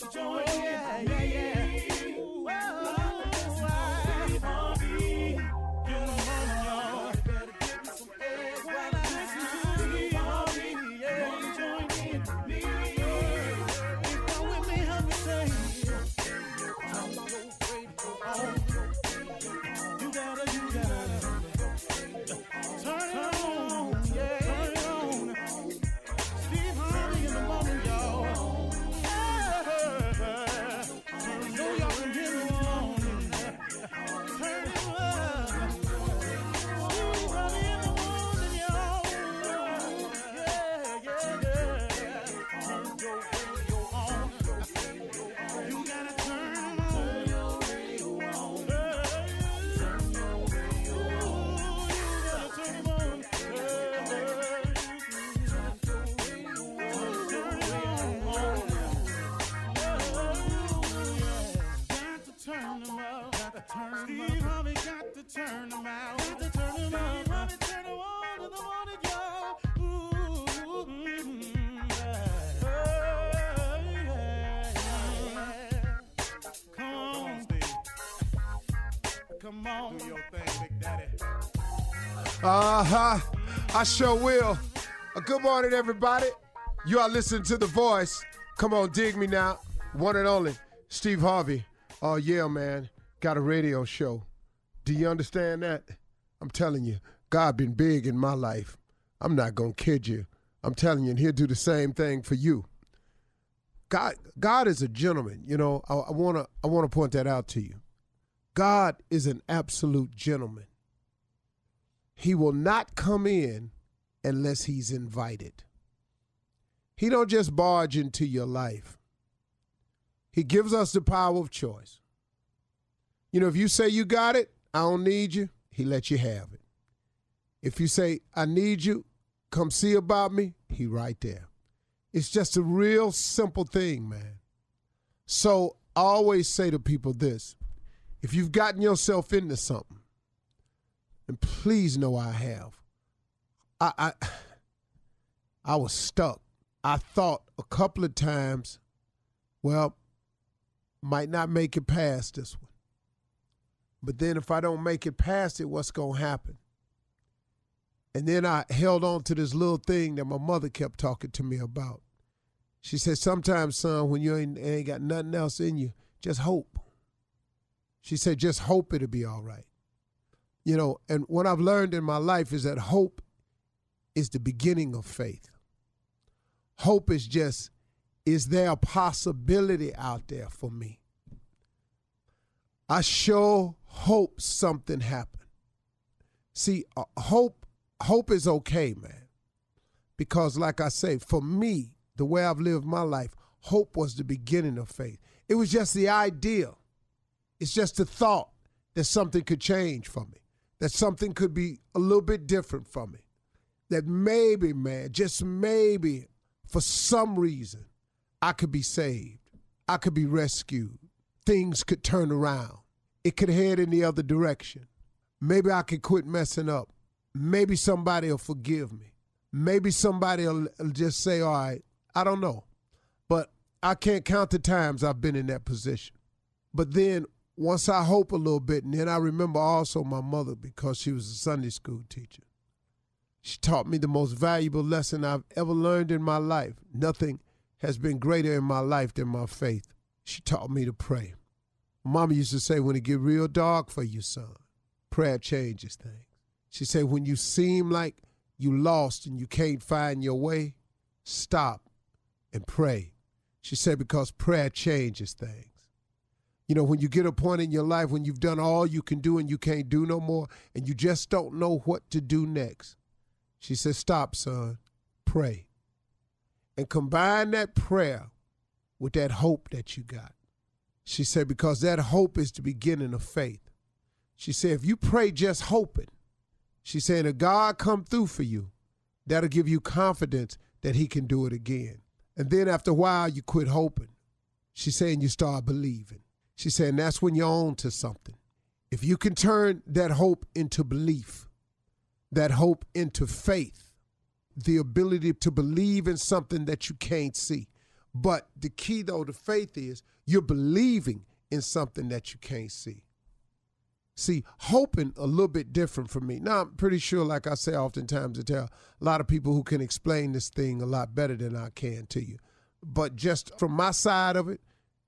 You join in? Yeah, yeah, yeah. Come on. Do your thing, Big Daddy. Uh huh. I sure will. Uh, good morning, everybody. You are listening to The Voice. Come on, dig me now. One and only, Steve Harvey. Oh, yeah, man. Got a radio show. Do you understand that? I'm telling you, God been big in my life. I'm not going to kid you. I'm telling you, and he'll do the same thing for you. God, God is a gentleman. You know, I, I wanna, I wanna point that out to you. God is an absolute gentleman. He will not come in unless he's invited. He don't just barge into your life. He gives us the power of choice. You know, if you say you got it, I don't need you, he lets you have it. If you say, I need you, come see about me, he right there. It's just a real simple thing, man. So I always say to people this if you've gotten yourself into something, and please know I have. I, I I was stuck. I thought a couple of times, well, might not make it past this one. But then if I don't make it past it, what's gonna happen? And then I held on to this little thing that my mother kept talking to me about. She said, Sometimes, son, when you ain't, ain't got nothing else in you, just hope. She said, just hope it'll be all right. You know, and what I've learned in my life is that hope is the beginning of faith. Hope is just, is there a possibility out there for me? I sure hope something happen. See, uh, hope, hope is okay, man. Because, like I say, for me, the way I've lived my life, hope was the beginning of faith. It was just the idea. It's just the thought that something could change for me, that something could be a little bit different for me, that maybe, man, just maybe, for some reason, I could be saved, I could be rescued, things could turn around, it could head in the other direction. Maybe I could quit messing up. Maybe somebody will forgive me. Maybe somebody will just say, all right, I don't know. But I can't count the times I've been in that position. But then once I hope a little bit, and then I remember also my mother because she was a Sunday school teacher. She taught me the most valuable lesson I've ever learned in my life. Nothing has been greater in my life than my faith. She taught me to pray. Mama used to say, when it get real dark for you, son, prayer changes things. She said, when you seem like you lost and you can't find your way, stop and pray. She said, because prayer changes things. You know, when you get a point in your life when you've done all you can do and you can't do no more, and you just don't know what to do next, She says, Stop, son. Pray. And combine that prayer with that hope that you got. She said, Because that hope is the beginning of faith. She said, If you pray just hoping, she said, if God come through for you, that'll give you confidence that he can do it again. And then after a while, you quit hoping. She's saying you start believing. She's saying that's when you're on to something. If you can turn that hope into belief, that hope into faith, the ability to believe in something that you can't see. But the key, though, to faith is you're believing in something that you can't see. See, hoping a little bit different for me. Now, I'm pretty sure, like I say oftentimes, I tell a lot of people who can explain this thing a lot better than I can to you. But just from my side of it,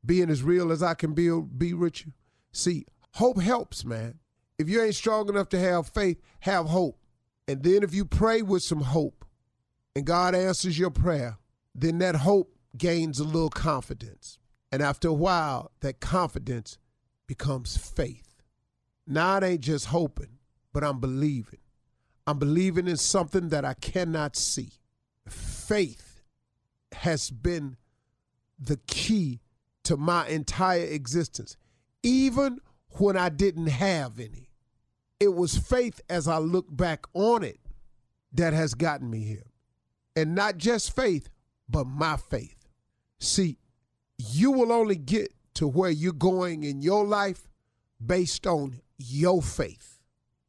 being as real as I can be, be with you, see, hope helps, man. If you ain't strong enough to have faith, have hope. And then if you pray with some hope and God answers your prayer, then that hope gains a little confidence. And after a while, that confidence becomes faith. Now it ain't just hoping, but I'm believing. I'm believing in something that I cannot see. Faith has been the key to my entire existence, even when I didn't have any. It was faith as I look back on it that has gotten me here. And not just faith, but my faith. See, you will only get to where you're going in your life based on your faith.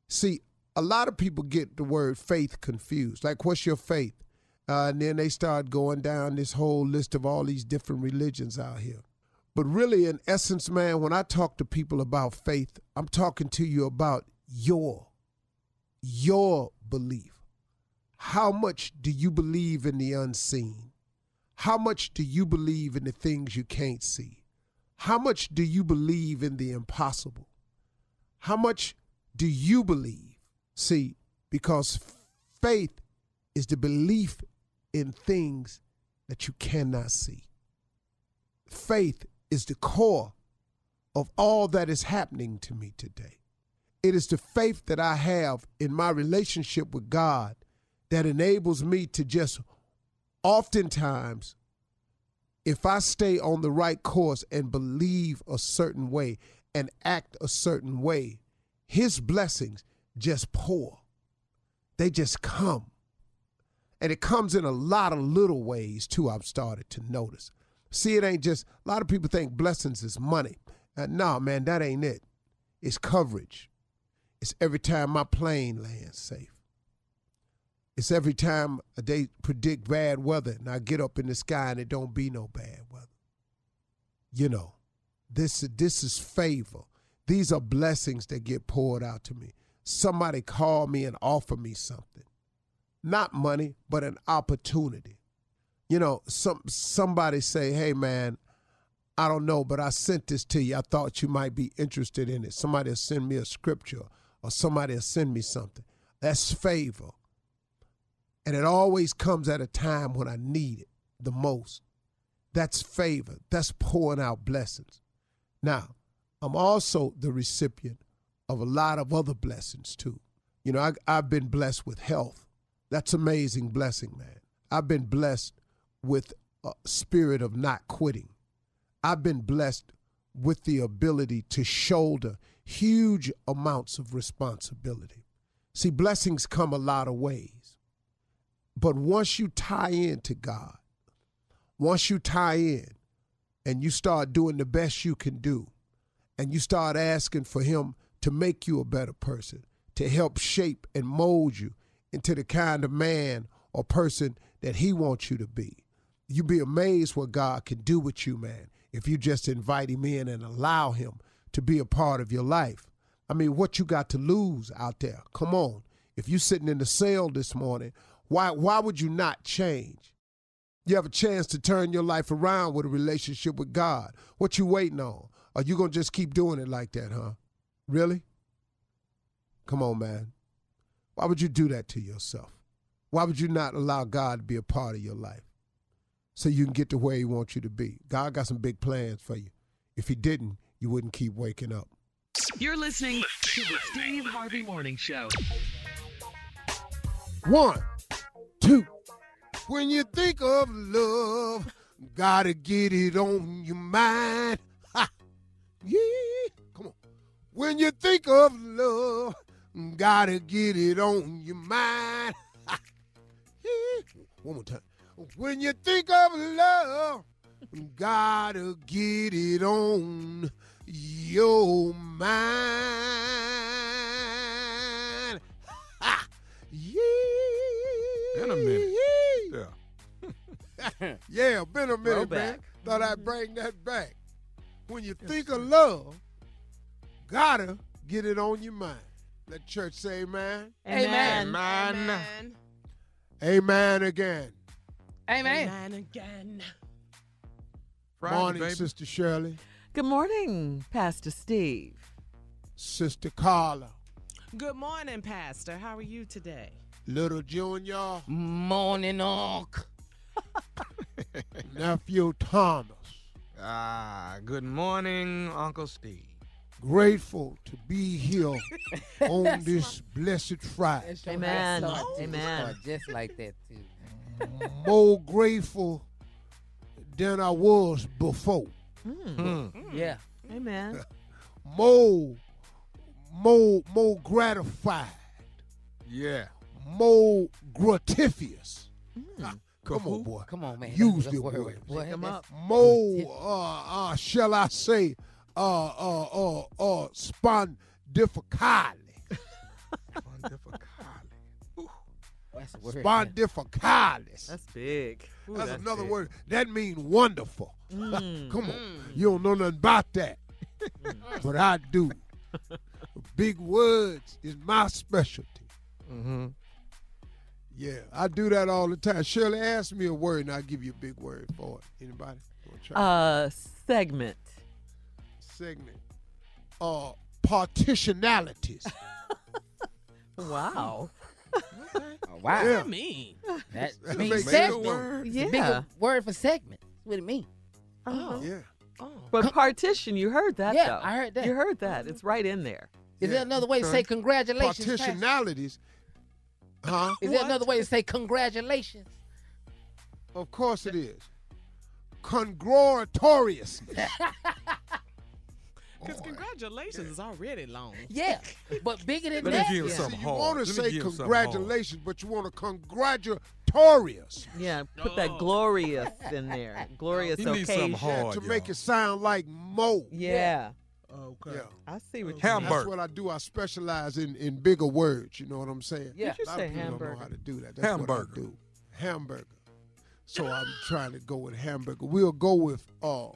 See, a lot of people get the word faith confused. Like, what's your faith? Uh, and then they start going down this whole list of all these different religions out here. But really, in essence, man, when I talk to people about faith, I'm talking to you about your, your belief. How much do you believe in the unseen? How much do you believe in the things you can't see? How much do you believe in the impossible? How much do you believe? See, because faith is the belief in things that you cannot see. Faith is the core of all that is happening to me today. It is the faith that I have in my relationship with God that enables me to just oftentimes, if I stay on the right course and believe a certain way and act a certain way, his blessings just pour. They just come. And it comes in a lot of little ways too, I've started to notice. See, it ain't just, a lot of people think blessings is money. Uh, no, man, that ain't it. It's coverage. It's every time my plane lands safe. It's every time they predict bad weather and I get up in the sky and it don't be no bad weather. You know, this this is favor. These are blessings that get poured out to me. Somebody call me and offer me something. Not money, but an opportunity. You know, some somebody say, "Hey man, I don't know, but I sent this to you. I thought you might be interested in it." Somebody will send me a scripture or somebody will send me something. That's favor. And it always comes at a time when I need it the most. That's favor. That's pouring out blessings. Now, I'm also the recipient of a lot of other blessings too. You know, I, I've been blessed with health. That's amazing blessing, man. I've been blessed with a spirit of not quitting. I've been blessed with the ability to shoulder huge amounts of responsibility. See, blessings come a lot of ways. But once you tie in to God, once you tie in and you start doing the best you can do, and you start asking for Him to make you a better person, to help shape and mold you into the kind of man or person that He wants you to be, you'd be amazed what God can do with you, man, if you just invite Him in and allow Him to be a part of your life. I mean, what you got to lose out there? Come on. If you're sitting in the cell this morning, why why would you not change? You have a chance to turn your life around with a relationship with God. What you waiting on? Are you gonna just keep doing it like that, huh? Really? Come on, man. Why would you do that to yourself? Why would you not allow God to be a part of your life so you can get to where He wants you to be? God got some big plans for you. If He didn't, you wouldn't keep waking up. You're listening to the Steve Harvey Morning Show. One, two. When you think of love, gotta get it on your mind. Ha! Yeah. Come on. When you think of love, gotta get it on your mind. Ha! Yeah. One more time. When you think of love, gotta get it on your mind. Ha! Yeah. Been a minute. Yeah. Yeah, been a minute, man. Thought I'd mm-hmm. bring that back. When you think of love, gotta get it on your mind. Let church say amen. Amen. Man. Amen again. Amen. Man again. Friday, Morning, baby. Sister Shirley, Good morning, Pastor Steve. Sister Carla, Good morning, Pastor. How are you today? little Junior, Morning, Unc. nephew Thomas. Ah, good morning, Uncle Steve. Grateful to be here on this blessed Friday. Amen. Start. Amen. Just like that, too. More grateful than I was before. Hmm. Yeah. Amen. More, more, more gratified. Yeah. more gratifious. Ah, come on, boy. Come on, man. Use That's the word. word. Boy, Come that's- up. More, uh, uh, shall I say, uh, uh, uh, uh, spondificali. That's word. Spondificalis. That's big. Ooh, That's another big. word. That means wonderful. Mm. Come on. You don't know nothing about that. but I do. Big words is my specialty. Mm-hmm. Yeah, I do that all the time. Shirley, ask me a word and I'll give you a big word for it. Anybody? Uh, segment. segment. Uh, partitionalities. Wow. Oh, wow. Yeah. I mean, That That means makes segment. word. It's a Yeah. bigger word for segment. That's what it means. Uh-huh. yeah. oh, But partition, you heard that Yeah, though. I heard that. You heard that. It's right in there. Is Yeah. there another way to say congratulations? Partitionalities. Huh? Is there What? another way to say congratulations? Of course it is. Congratulations. because congratulations is already long. Yeah, but bigger than Let me that. give him Yeah. something you hard. want to Let me say give him something hard. congratulations, but you want to congratulatorious. Yeah, put that glorious in there. Glorious He needs something occasion. hard. to y'all. make it sound like mo. Yeah. Okay. Yeah. I see what you Hamburger. mean. That's what I do. I specialize in, in bigger words. You know what I'm saying? Yeah. Did you A lot say of people don't hamburger? know how to do that. That's Hamburger. what I do. Hamburger. So I'm trying to go with hamburger. We'll go with uh,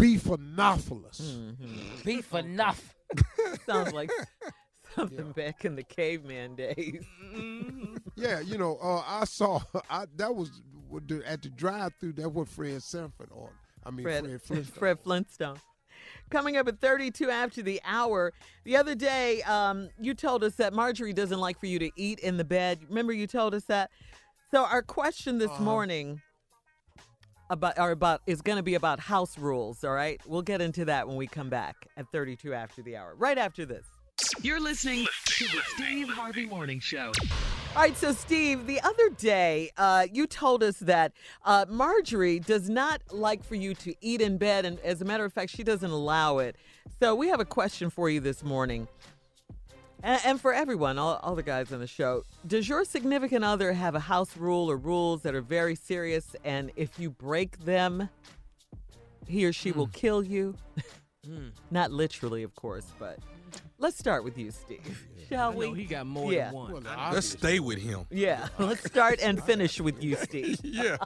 beefanopoulos. Mhm. Beef enough. Sounds like something back in the caveman days. Yeah, you know, uh, I saw I, that was at the drive-through. That what Fred Sanford on. I mean, Fred, Fred, Flintstone. Fred Flintstone. Coming up at 32 after the hour. The other day, um, you told us that Marjorie doesn't like for you to eat in the bed. Remember, you told us that. So our question this Uh-huh. morning about or about is going to be about house rules. All right, we'll get into that when we come back at 32 after the hour. Right after this. You're listening to the Steve Harvey Morning Show. All right, so Steve, the other day uh, you told us that uh, Marjorie does not like for you to eat in bed, and as a matter of fact, she doesn't allow it. So we have a question for you this morning, and, and for everyone, all, all the guys on the show. Does your significant other have a house rule or rules that are very serious, and if you break them, he or she will hmm. kill you? Hmm. Not literally, of course, but let's start with you, Steve. Shall I we? know he got more Yeah. than one. Well, Let's stay with him. Yeah, let's start and finish with you, Steve. Yeah.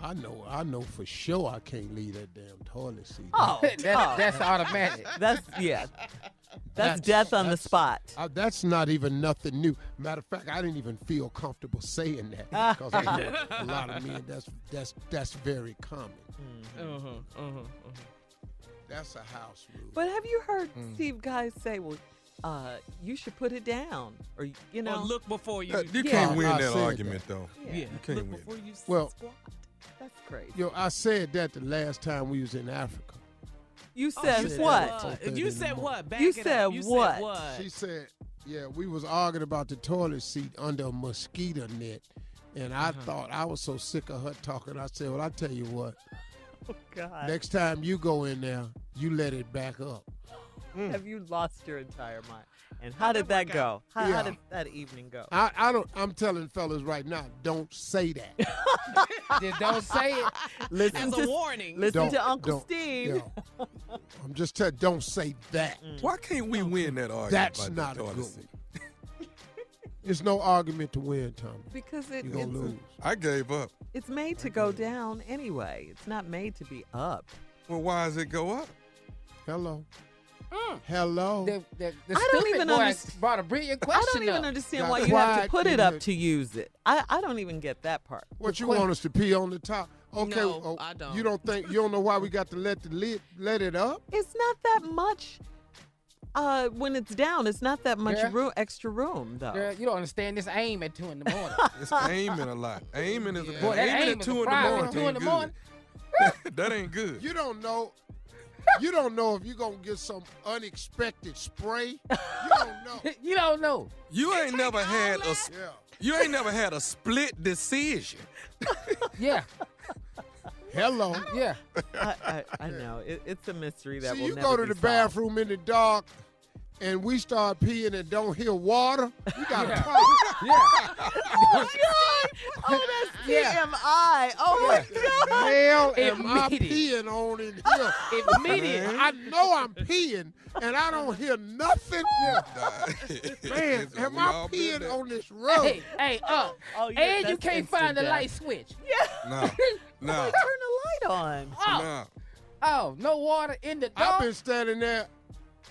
I know, I know for sure I can't leave that damn toilet seat. Oh, That's, oh, that's automatic. that's yeah. That's That's- death on the spot. I, that's not even nothing new. Matter of fact, I didn't even feel comfortable saying that because I know a lot of men. That's that's that's very common. Uh-huh, uh-huh, uh-huh. That's a house rule. But have you heard Steve guys say, "Well, uh, you should put it down," or you know, Or look before you. Uh, you Yeah. can't win I that said argument, though. yeah, yeah, You can't look win. before you Well- squat. that's crazy. Yo, I said that the last time we was in Africa. You said you said what? what? You said what? Back You said you what? Said what? She said, Yeah, we was arguing about the toilet seat under a mosquito net. And I Uh-huh. thought I was so sick of her talking. I said, Well, I tell you what, Oh, God. next time you go in there, you let it back up. Have you lost your entire mind? And how did that go? How, how did that evening go? I, I don't I'm telling fellas right now, don't say that. Just don't say it. Listen As to a warning. listen Don't- to Uncle Steve. Yeah. I'm just telling don't say that. Mm. Why can't we win that argument? That's not the a good seat? It's no argument to win, Tommy. Because it, You're gonna it's, lose. I gave up. it's made to go down anyway. It's not made to be up. Well, why does it go up? Hello. Hello. The, the, the I don't even boy underst- brought a brilliant I don't even up. understand Got why you have to put it up to use it. I, I don't even get that part. What you What- want us to pee on the top? Okay, No, oh, I don't. You don't think you don't know why we got to let the lid let it up? It's not that much. Uh, when it's down, it's not that much Yeah. room, extra room though. Girl, you don't understand this aim at 2 in the morning. It's aiming a lot. Aiming is a Boy, that aiming aim at two in the morning. Two in the morning. that ain't good. You don't know. You don't know if you're gonna get some unexpected spray. You don't know. you don't know. You ain't never had a s- Yeah. you ain't never had a split decision. Yeah, Hello. yeah. I, I, I know it, it's a mystery that See, will you never go to be the solved. bathroom in the dark, and we start peeing and don't hear water. You got a Yeah. problem. Yeah. Oh that's Yeah. TMI. Oh my God. Hell, am I Immediate. peeing on in here? Immediate. I know I'm peeing, and I don't hear nothing. Man, am I peeing on this rug? Hey, hey, uh, Oh, yeah, and you can't instant find the death. light switch. Yeah. No, No. Turn the light on. Oh, no. oh, no water in the dark. I've been standing there.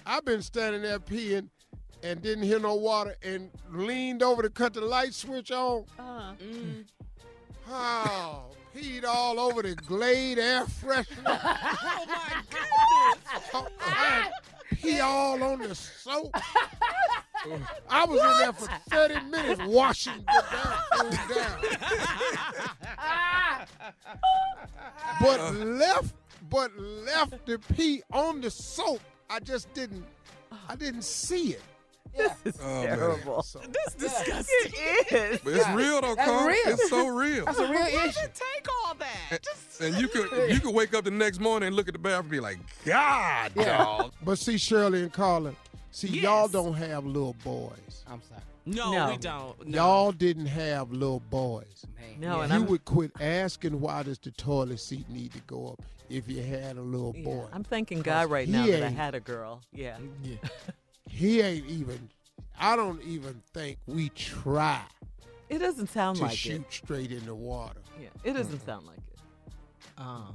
I've been standing there peeing and didn't hear no water and leaned over to cut the light switch on. Uh, Oh, peed all over the Glade air freshener. Oh my goodness. Oh, I pee all on the soap. I was in there for 30 minutes washing the damn food down. But left, but left the pee on the soap. I just didn't, I didn't see it. yeah. this is Oh, terrible. So, This disgusting. It is. But it's real though, That's Carl. real. It's so real. That's a real Why issue. did take all that? Just And you could you could wake up the next morning and look at the bathroom and be like, God, Yeah. dog. but see, Shirley and Carla, see, y'all Yes. don't have little boys. I'm sorry. No, No. we don't. No. Y'all didn't have little boys. Man. No, yeah. and you I'm- would quit asking why does the toilet seat need to go up if you had a little Yeah, boy. I'm thanking God right he now that I ain't- had a girl. Yeah. he ain't even. I don't even think we try It doesn't sound to like shoot it. straight in the water. Yeah, it doesn't sound like it. Uh,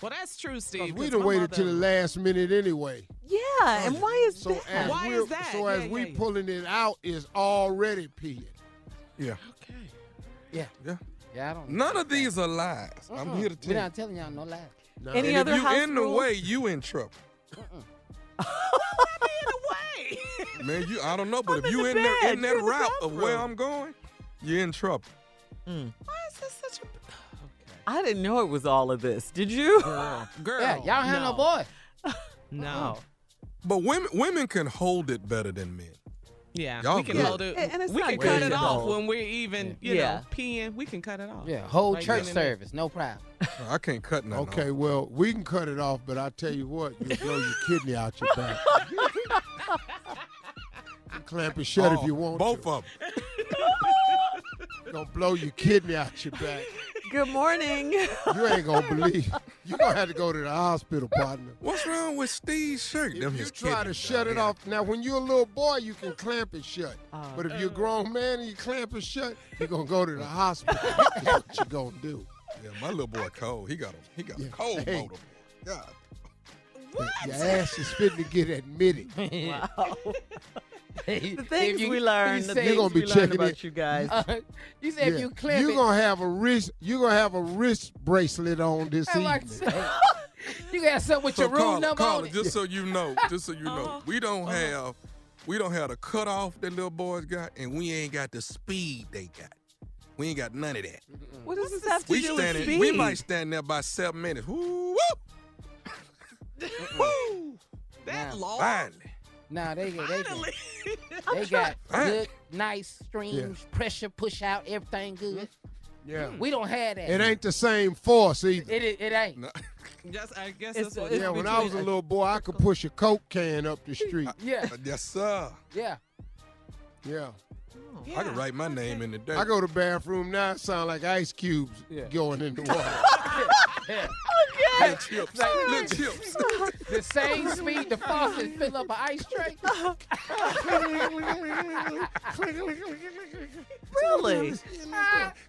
well, that's true, Steve. we 'cause done my waited mother- till the last minute anyway. Yeah, and why is So that? as Why we're, is that? so Yeah, as we yeah, yeah. pulling it out is already peeing. Yeah. Okay. Yeah. Yeah. Yeah, I don't. None of these are lies. I'm uh-uh. here to We're tell you. not telling y'all no lies. Now, Any And other if you house in the way, you in trouble. In a way. Man, you I don't know, but I'm if you in in, the that bed. in that You're in the route of where. I'm going, you're in trouble. Mm. Why is this such a? Okay. I didn't know it was all of this. Did you? Girl, girl. Yeah, y'all have no, boy. No. Uh-uh. But women women can hold it better than men. Yeah, Y'all we can good. hold it. And- and it's we can cut it off when we're even, you Yeah. know, peeing. We can cut it off. Yeah, whole Like church service, no problem. I can't cut nothing. Okay, off. well, we can cut it off, but I tell you what, you blow your kidney out your back. you clamp it shut if Oh, you want both to. of them. Gonna blow your kidney out your back. Good morning. You ain't gonna believe. You gonna have to go to the hospital, partner. What's wrong with Steve's shirt? If Them you his try to kidneys, shut dog. it off, now when you're a little boy, you can clamp it shut. Uh, But if you're a grown man and you clamp it shut, you're gonna go to the hospital. That's what you gonna do. Yeah, my little boy cold. He got a he got Yeah. a cold Hey. motor. God. Your ass is fit to get admitted. wow. The The things we learned, the say- things gonna be we learned checking about it. you guys. Uh, you said if Yeah. you clamp You're gonna have a wrist. You're gonna have a wrist bracelet on this I'm like, evening. you got something with So your room Carla, number Carla, on it. just so you know, just so you know, Uh-huh. we don't have we don't have the cutoff that little boys got, and we ain't got the speed they got. We ain't got none of that. what does this have to We do with standing, speed? we might stand there by seven minutes. Woo, woo, That long? finally. Nah, they got they, got- Finally. they got good, nice streams, pressure, push out, everything good. Yeah. We don't have that. It ain't the same force either. It, it, it ain't. No. Just, I guess It's- that's what Yeah, when I was a little boy, I could push a Coke can up the street. Yeah, yes, sir. yeah. Yeah. I can write my name in the dirt. I go to the bathroom now, it sound like ice cubes Yeah. going in the water. yeah. Little chips. Little chips. The same speed the faucet fill up an ice tray. Really?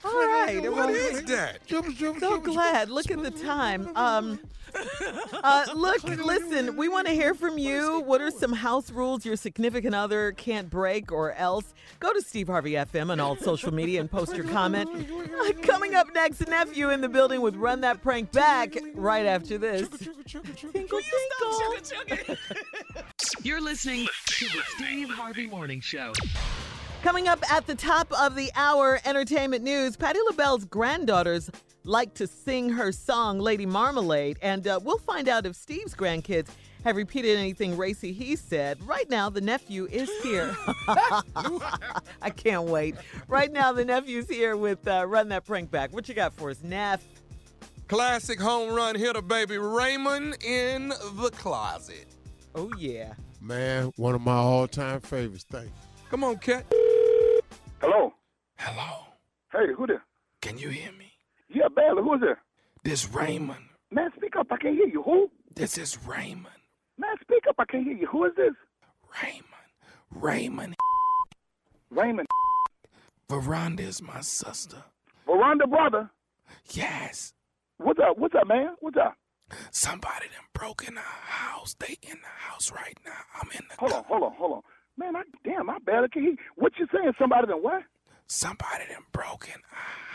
All right. What well, is that? so glad. Look at the time. Um, uh, look, listen, we want to hear from you. What are some house rules your significant other can't break or else? Go to Steve Harvey FM on all social media and post your comment. Uh, coming up next, nephew in the building with Run That Prank Back right after this. Tinkle, tinkle. You're listening to the Steve Harvey Morning Show. Coming up at the top of the hour, entertainment news. Patti LaBelle's granddaughters like to sing her song "Lady Marmalade," and uh, we'll find out if Steve's grandkids have repeated anything racy he said. Right now, the nephew is here. I can't wait. Right now, the nephew's here with uh, "Run That Prank Back." What you got for us, Neff? Classic home run hitter, baby. Raymond in the closet. Oh yeah. Man, one of my all-time favorites. Thank you. Come on, cat. Hello. Hello. Hey, who there? Can you hear me? Yeah, barely. Who's there? This Raymond. Man, speak up. I can't hear you. Who? This is Raymond. Man, speak up. I can't hear you. Who is this? Raymond. Raymond. Raymond. Veranda is my sister. Veranda brother. Yes. What's up? What's up, man? What's up? Somebody done broke in our house. They in the house right now. I'm in the Hold on, hold on, hold on. Man, I damn, I barely can hear. What you saying? Somebody done what? Somebody done broke in our house.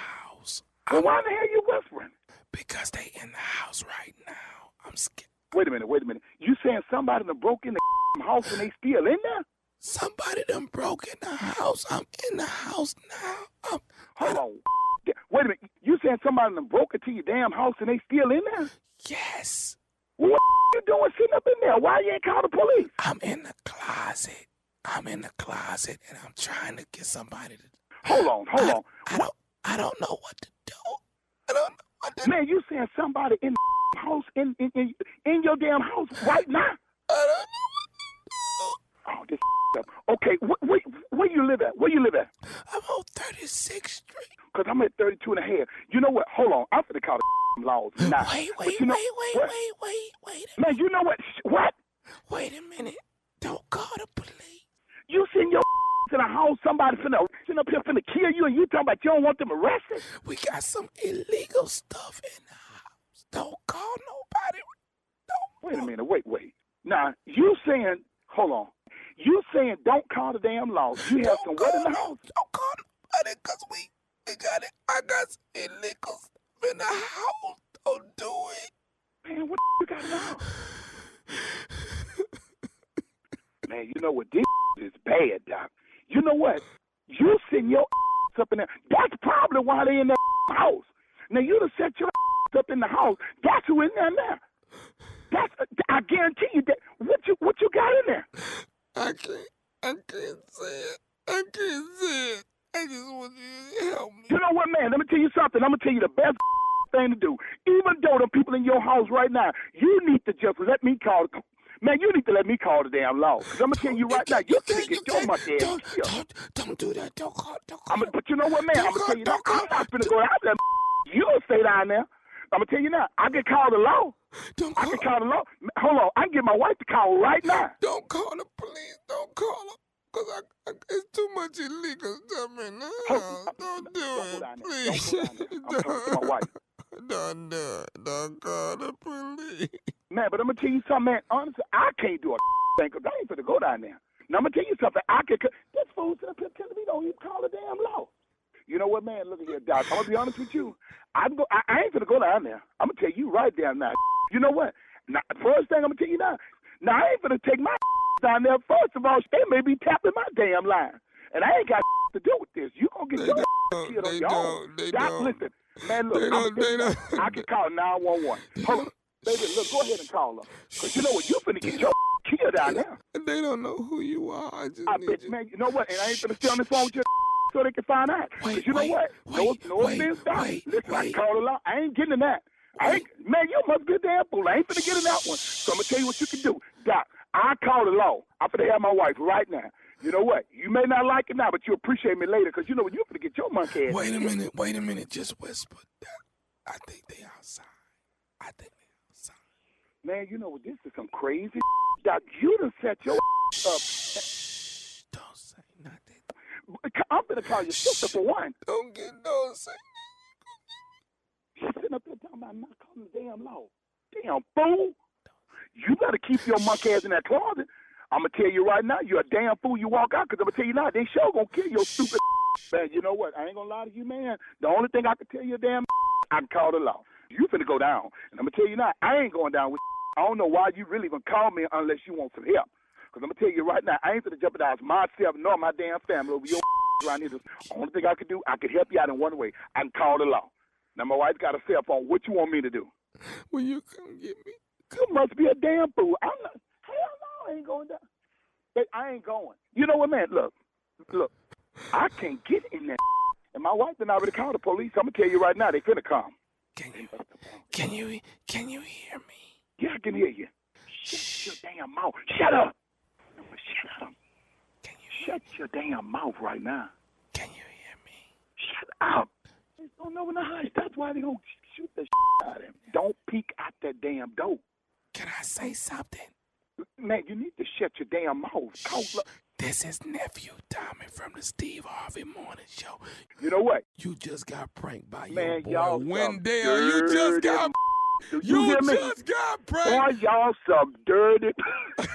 Well, why the hell you whispering? Because they in the house right now. I'm scared. Wait a minute, wait a minute. You saying somebody done broke in the house and they still in there? Somebody done broke in the house. I'm in the house now. I'm, Hold on. Wait a minute. You saying somebody done broke into your damn house and they still in there? yes. Well, what you doing sitting up in there? Why you ain't call the police? I'm in the closet. I'm in the closet and I'm trying to get somebody to. Hold on, hold on. I don't. I don't know what to do. I don't to. Man, you saying somebody in the house in in, in in your damn house right now? I don't know Oh, this up. Okay, wh- where, where you live at? Where you live at? what to do. I'm on 36th Street. Because I'm at 32 and a half. You know what? Hold on. I'm finna call the laws now. Wait, wait, you know, wait, wait, what? wait, wait, wait. Man, you know what? Sh- What? Wait a minute. Don't call the police. You send your in a house, somebody finna sitting up here finna kill you, and you talking about you don't want them arrested? We got some illegal stuff in the house. Don't call nobody. Don't. Wait a minute. Wait, wait. Now, you saying, hold on. You saying don't call the damn laws. You have some what in the house? Don't call nobody because we, we got it. I got some illegal stuff in the house. Don't do it. Man, what you got in the house? Man, you know what? This is bad, Doc. You know what? You send your up in there. That's probably why they in that house. Now you done set your up in the house. That's who in there now. That's I guarantee you that what you what you got in there. I can't. I can't say it. I can't say it. I just want you to help me. You know what, man? Let me tell you something. I'm gonna tell you the best thing to do. Even though the people in your house right now, you need to just let me call. Man, you need to let me call the damn law. Cause I'm gonna tell you right now, you can't- can get your much ass Don't, killed. don't, don't do that. Don't call. Don't call. I'm but you know what, man? Don't I'm gonna call- tell you don't I'm not gonna go out there. You gonna stay down there. I'm gonna tell you now. I can call the law. Don't I call. can call the law. Hold on. I can get my wife to call right now. Don't call the police. Don't call them. Cause I, I, it's too much illegal stuff in the house. Don't do Don't it, please. Don't go down there. I'm talking to my wife. Don't do it. Don't call the police. Man, but I'm gonna tell you something, man. Honestly, I can't do a thing because I ain't finna go down there. Now I'm gonna tell you something. I can. This fool's up here telling me don't even call the damn law. You know what, man? Look at here, Doc. I'm gonna be honest with you. I'm go. I, I ain't finna go down there. I'm gonna tell you right down now. You know what? Now, first thing I'm gonna tell you now. Now I ain't finna take my down there. First of all, they may be tapping my damn line, and I ain't got to do with this. You gonna get They your killed on your own. Doc, listen, man. Look, They don't. They don't. I can call 911. Hold on. Baby, look, go ahead and call her. Because you know what? You finna get your killed here there. They don't know who you are. I just I need bet, you. man, you know what? And I ain't gonna stay on this phone with you so they can find out. Wait, you know wait, what? wait, no, no wait, offense, Doc. wait, Listen, I wait. call a lot. I ain't getting in that. I ain't, man, you must be a damn fool. I ain't finna get in that one. So I'm gonna tell you what you can do, Doc. I call the law. I'm finna have my wife right now. You know what? You may not like it now, but you appreciate me later, 'cause you know what? You finna get your monkey ass. Wait a minute. Wait a minute. Just whisper. I think they outside. I think they outside. Man, you know what? This is some crazy Doc. You done set your up. Shh. Don't say nothing. I'm gonna call your sister for one. Don't get no say. She's sitting up there talking about not calling the damn law. Damn fool. You better keep your monkey ass in that closet. I'm gonna tell you right now, you're a damn fool. You walk out, cause I'm gonna tell you now, they sure gonna kill your stupid. man, you know what? I ain't gonna lie to you, man. The only thing I can tell you, damn, I can call the law. You finna go down, and I'm gonna tell you now, I ain't going down with. I don't know why you really even call me unless you want some help. Cause I'm gonna tell you right now, I ain't gonna jeopardize myself nor my damn family over your around here. The only thing I could do, I could help you out in one way. I can call the law. Now my wife got a cell phone. What you want me to do? Will you come get me? You must be a damn fool. I'm not. I ain't going down. Hey, I ain't going. You know what, man? Look, look. I can't get in that. And my wife done already called the police. I'm gonna tell you right now, they finna come. Can you? Can you? Can you hear me? Yeah, I can hear you. Shut your damn mouth. Shut up. Shut up. Can you? Shut your damn mouth right now. Can you hear me? Shut up. They don't know in the hush. That's why they gonna shoot the out of him. Don't peek out that damn door. Can I say something? Man, you need to shut your damn mouth. Look, This is nephew Tommy from the Steve Harvey Morning Show. you know what? You just got pranked by Man, your boy Wendell. You just got. You, You, just got pranked. Boy, y'all some dirty.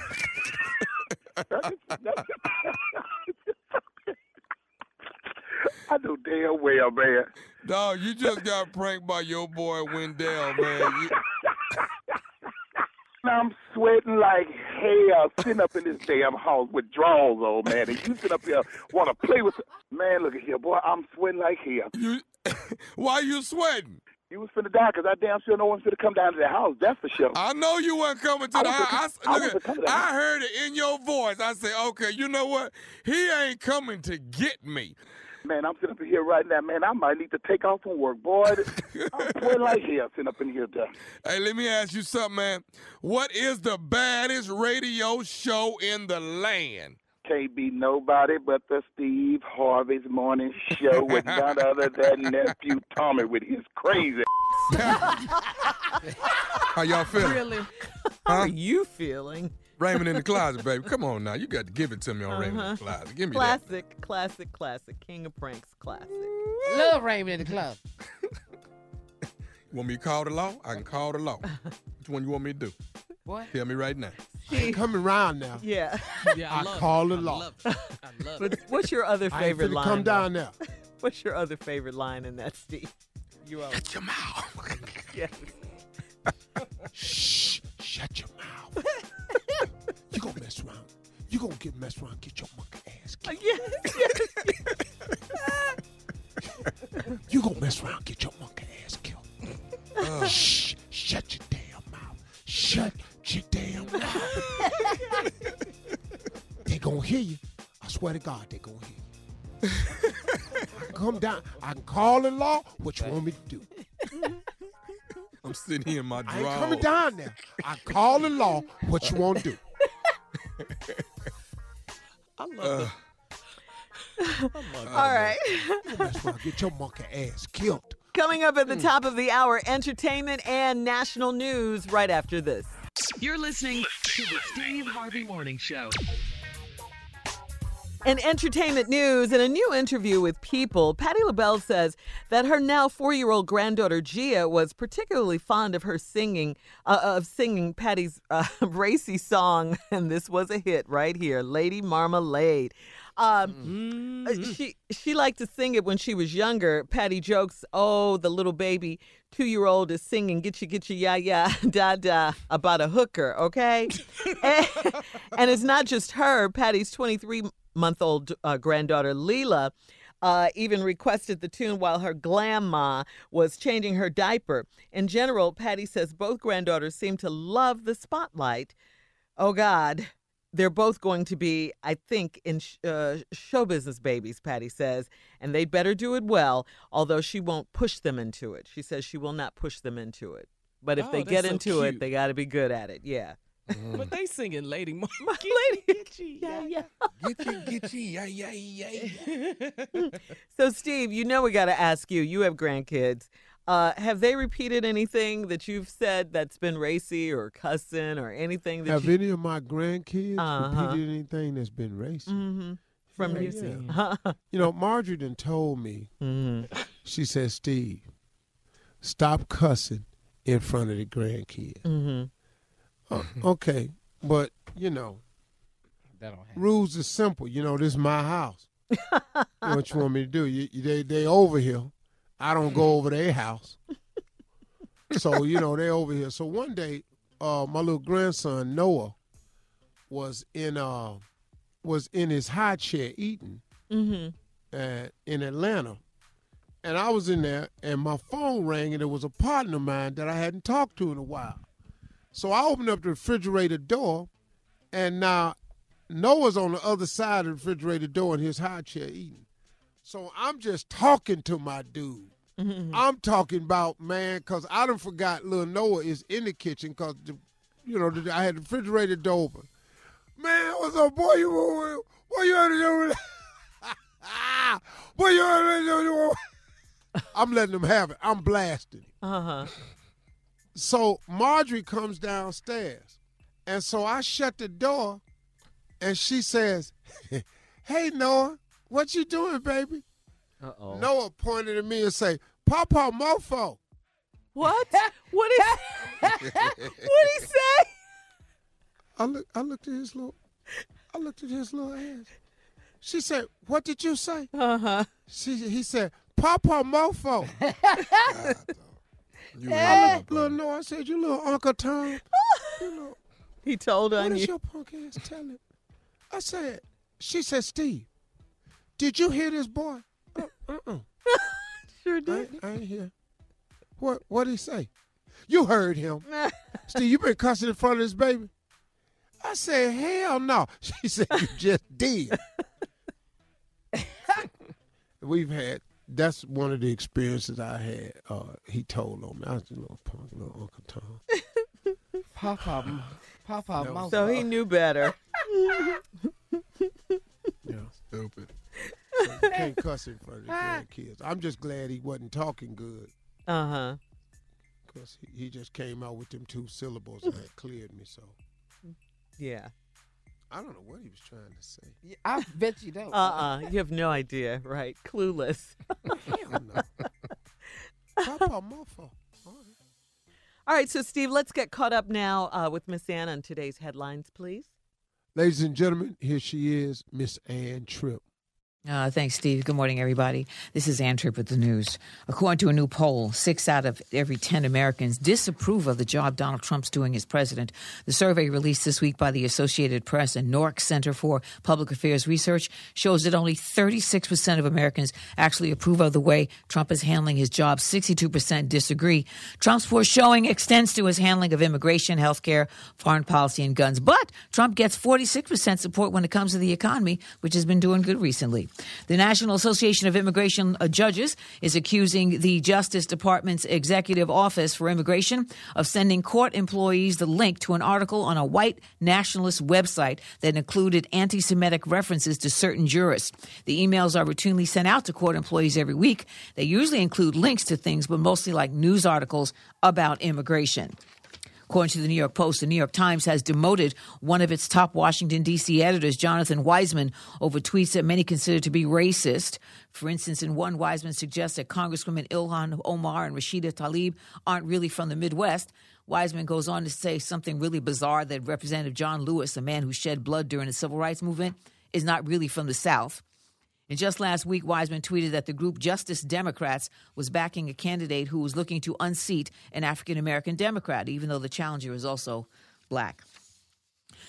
I know damn well, man. Dog, you just got pranked by your boy Wendell, man. You, I'm sweating like hell sitting up in this damn house with drawers on, man. And you sit up here want to play with. Man, look at here, boy. I'm sweating like hell. you, why you sweating? You was finna die because I damn sure no one's finna come down to the house. That's for sure. I know you weren't coming to I the house. I I, look wasn't at- coming to the I heard it in your voice. I said, okay, you know what? He ain't coming to get me. Man, I'm sitting up in here right now, man. I might need to take off from work, boy. I'm sweating like hell sitting up in here, done. Hey, let me ask you something, man. What is the baddest radio show in the land? Can't be nobody but the Steve Harvey's morning show with none other than nephew Tommy with his crazy. How y'all feeling? Really? How are you feeling? Raymond in the closet, baby. Come on now. You got to give it to me on Raymond in the Uh-huh. closet. Give me that. Classic, classic, classic. King of pranks, classic. Love Raymond in the club. You want me to call the law? I can call the law. Which one you want me to do? What? Tell me right now. Coming around now. Yeah. Yeah, I I, love call it. the law. I love it. I love But it. what's your other favorite finna line? come down now. What's your other favorite line in that, Steve? You always, Shut your mouth. yes. Shh, shut your mouth. You gonna mess around. You gonna get messed around, get your monkey ass killed. Yes, yes. You gonna mess around, get your monkey ass killed. Uh. Shh, shut your damn mouth. Shut your damn mouth. they gonna hear you. I swear to God, they gonna hear you. I can come down. I can call the law. What you want me to do? I'm sitting here in my I ain't coming down there. I call the law. What you want to do? I love Uh, it. I love it. All right. Mess around, get your monkey ass killed. Coming up at the top of the hour, entertainment and national news right after this. You're listening to the Steve Harvey Morning Show. In entertainment news, in a new interview with People, Patti LaBelle says that her now four-year-old granddaughter Gia was particularly fond of her singing, uh, of singing Patti's uh, racy song, and this was a hit right here, "Lady Marmalade." Um, uh, She she liked to sing it when she was younger. Patti jokes, "Oh, the little baby two-year-old is singing get you get you ya ya da da about a hooker." Okay, and, and it's not just her. Patti's 23 month old uh, granddaughter Leela. Uh, even requested the tune while her grandma was changing her diaper. In general, Patti says both granddaughters seem to love the spotlight. Oh God, they're both going to be, I think, in sh- uh, show business babies, Patti says, and they'd better do it well, although she won't push them into it. She says she will not push them into it. But if Oh, they get so into it, they got to be good at it. Yeah. But they singing Lady Mark. Lady, yeah, yeah. Get you, get you, yeah, yeah, yeah. So, Steve, you know we got to ask you. You have grandkids. Uh, have they repeated anything that you've said that's been racy or cussing or anything that Have you, any of my grandkids Uh-huh. repeated anything that's been racist? Mhm. from Yeah, you? yeah. You know, Marjorie done told me. Mhm. She said, "Steve, stop cussing in front of the grandkids." Mhm. Uh, okay, but you know, That don't happen. rules are simple. You know, this is my house. what you want me to do? You, you- they they over here. I don't go over their house. So you know they over here. So one day, uh, my little grandson Noah was in uh was in his high chair eating Mhm. uh, in Atlanta, and I was in there, and my phone rang, and it was a partner of mine that I hadn't talked to in a while. So I opened up the refrigerator door, and now Noah's on the other side of the refrigerator door in his high chair eating. So I'm just talking to my dude. I'm talking about man, cause I done forgot little Noah is in the kitchen, cause the, you know the, I had the refrigerator door open. Man, what's up, boy? You what you had to do with Boy, you had to do I'm letting them have it. I'm blasting. It. Uh-huh. So Marjorie comes downstairs, and so I shut the door, and she says, "Hey Noah, what you doing, baby?" Uh-oh. Noah pointed at me and say, "Papa mofo." What? what is What he say? I look, I looked at his little, I looked at his little ass. She said, "What did you say?" Uh-huh. She, he said, "Papa mofo." You I really little Noah. I said, "You little Uncle Tom." You know, He told what on is you. your punk ass telling? I said, she said, Steve, did you hear this boy? Uh, uh-uh. Sure did. ain't- I ain't hear. What what he say? You heard him. Steve, you been cussing in front of this baby? I said, hell no. She said, you just did. We've had, that's one of the experiences I had. Uh, he told on me. I was a little punk, little Uncle Tom. Papa, Papa, That was- So he knew better. Yeah. Stupid. So you can't cuss in front of the grandkids. I'm just glad he wasn't talking good Uh-huh. because he, he just came out with them two syllables and that cleared me. So Yeah. I don't know what he was trying to say. Yeah, I bet you don't. Uh-uh. You have no idea, right? Clueless. Hell no. Papa mofo. All right. All right, so Steve, let's get caught up now uh, with Miss Ann on today's headlines, please. Ladies and gentlemen, here she is, Miss Ann Tripp. Uh, thanks, Steve. Good morning, everybody. This is Ann Tripp with the news. According to a new poll, six out of every 10 Americans disapprove of the job Donald Trump's doing as president. The survey released this week by the Associated Press and NORC Center for Public Affairs Research shows that only 36% of Americans actually approve of the way Trump is handling his job. 62% disagree. Trump's poor showing extends to his handling of immigration, healthcare, foreign policy, and guns. But Trump gets 46% support when it comes to the economy, which has been doing good recently. The National Association of Immigration uh, Judges is accusing the Justice Department's Executive Office for Immigration of sending court employees the link to an article on a white nationalist website that included anti Semitic references to certain jurists. The emails are routinely sent out to court employees every week. They usually include links to things, but mostly like news articles about immigration. According to the New York Post, the New York Times has demoted one of its top Washington, D.C. editors, Jonathan Weisman, over tweets that many consider to be racist. For instance, in one, Weisman suggests that Congresswomen Ilhan Omar and Rashida Tlaib aren't really from the Midwest. Weisman goes on to say something really bizarre that Representative John Lewis, a man who shed blood during the civil rights movement, is not really from the South. And just last week, Weisman tweeted that the group Justice Democrats was backing a candidate who was looking to unseat an African American Democrat, even though the challenger is also black.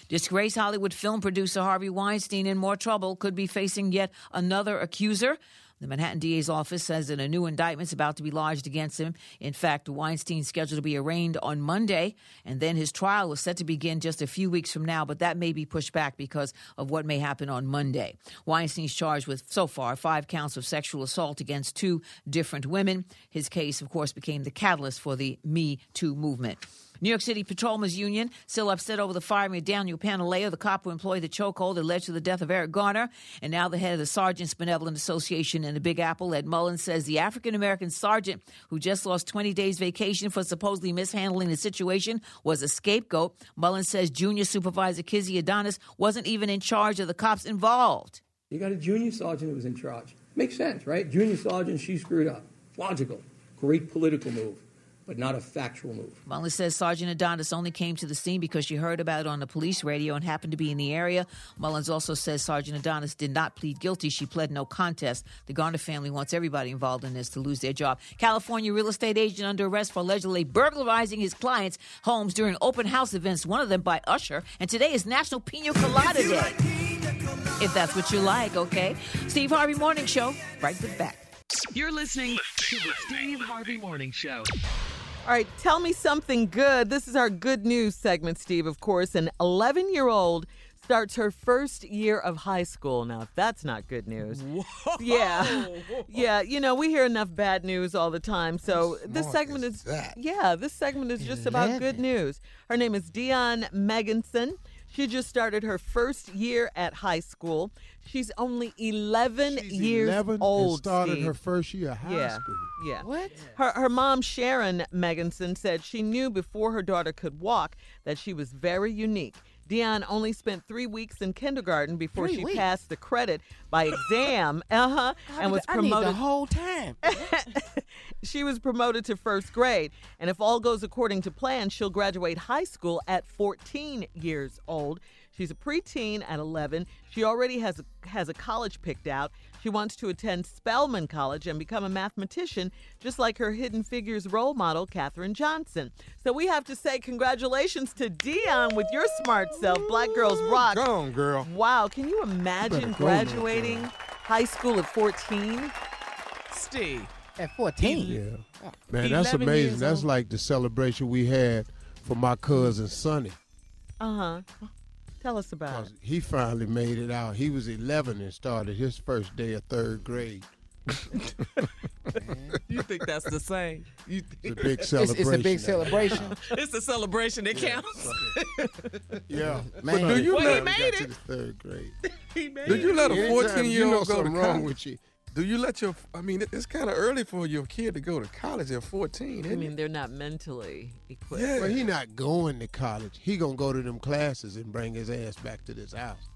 Disgraced Hollywood film producer Harvey Weinstein in more trouble, could be facing yet another accuser. The Manhattan DA's office says that a new indictment is about to be lodged against him. In fact, Weinstein's scheduled to be arraigned on Monday, and then his trial was set to begin just a few weeks from now, but that may be pushed back because of what may happen on Monday. Weinstein's charged with, so far, five counts of sexual assault against two different women. His case, of course, became the catalyst for the Me Too movement. New York City Patrolmen's Union still upset over the firing of Daniel Pantaleo, the cop who employed the chokehold that led to the death of Eric Garner. And now the head of the Sergeants Benevolent Association in the Big Apple, Ed Mullins, says the African American sergeant who just lost 20 days vacation for supposedly mishandling the situation was a scapegoat. Mullins says junior supervisor Kizzy Adonis wasn't even in charge of the cops involved. You got a junior sergeant who was in charge. Makes sense, right? Junior sergeant, she screwed up. Logical. Great political move, but not a factual move. Mullins says Sergeant Adonis only came to the scene because she heard about it on the police radio and happened to be in the area. Mullins also says Sergeant Adonis did not plead guilty. She pled no contest. The Garner family wants everybody involved in this to lose their job. California real estate agent under arrest for allegedly burglarizing his clients' homes during open house events, one of them by Usher. And today is National Pina Colada Day. If that's what you like, okay? Steve Harvey Morning Show, right back. You're listening to the Steve Harvey Morning Show. All right, tell me something good. This is our good news segment, Steve, of course. An 11 year old starts her first year of high school. Now, if that's not good news. Yeah. Yeah, you know, we hear enough bad news all the time. So this segment is, yeah, this segment is just about good news. Her name is Dion Meganson. She just started her first year at high school. She's only 11 She's years 11 old. and started Steve. her first year of high yeah. school. Yeah. What? Her, her mom, Sharon Meganson, said she knew before her daughter could walk that she was very unique. Dion only spent three weeks in kindergarten before Three she weeks? passed the credit by exam, uh-huh, and was promoted. the whole time. she was promoted to first grade, and if all goes according to plan, she'll graduate high school at 14 years old. She's a preteen at 11. She already has a, has a college picked out. She wants to attend Spelman College and become a mathematician, just like her Hidden Figures role model, Katherine Johnson. So we have to say congratulations to Dion with your smart self. Black Girls Rock. Go on, girl. Wow, can you imagine better go now, graduating high school at 14? Steve. At 14. Yeah. Man, that's amazing. That's like the celebration we had for my cousin Sonny. Uh huh. Tell us about it. 'Cause He finally made it out. He was 11 and started his first day of third grade. You think that's the same? You It's a big celebration. it's a big celebration. it's a celebration that counts? Yeah. Man. But do you Well, he made got to it. the third grade. he made Do you let a Anytime 14 you year know old go to something wrong college? with you. Do you let your? I mean, it's kind of early for your kid to go to college at 14. I Isn't mean, it? they're not mentally equipped. Yeah. Well, he not going to college. He gonna go to them classes and bring his ass back to this house.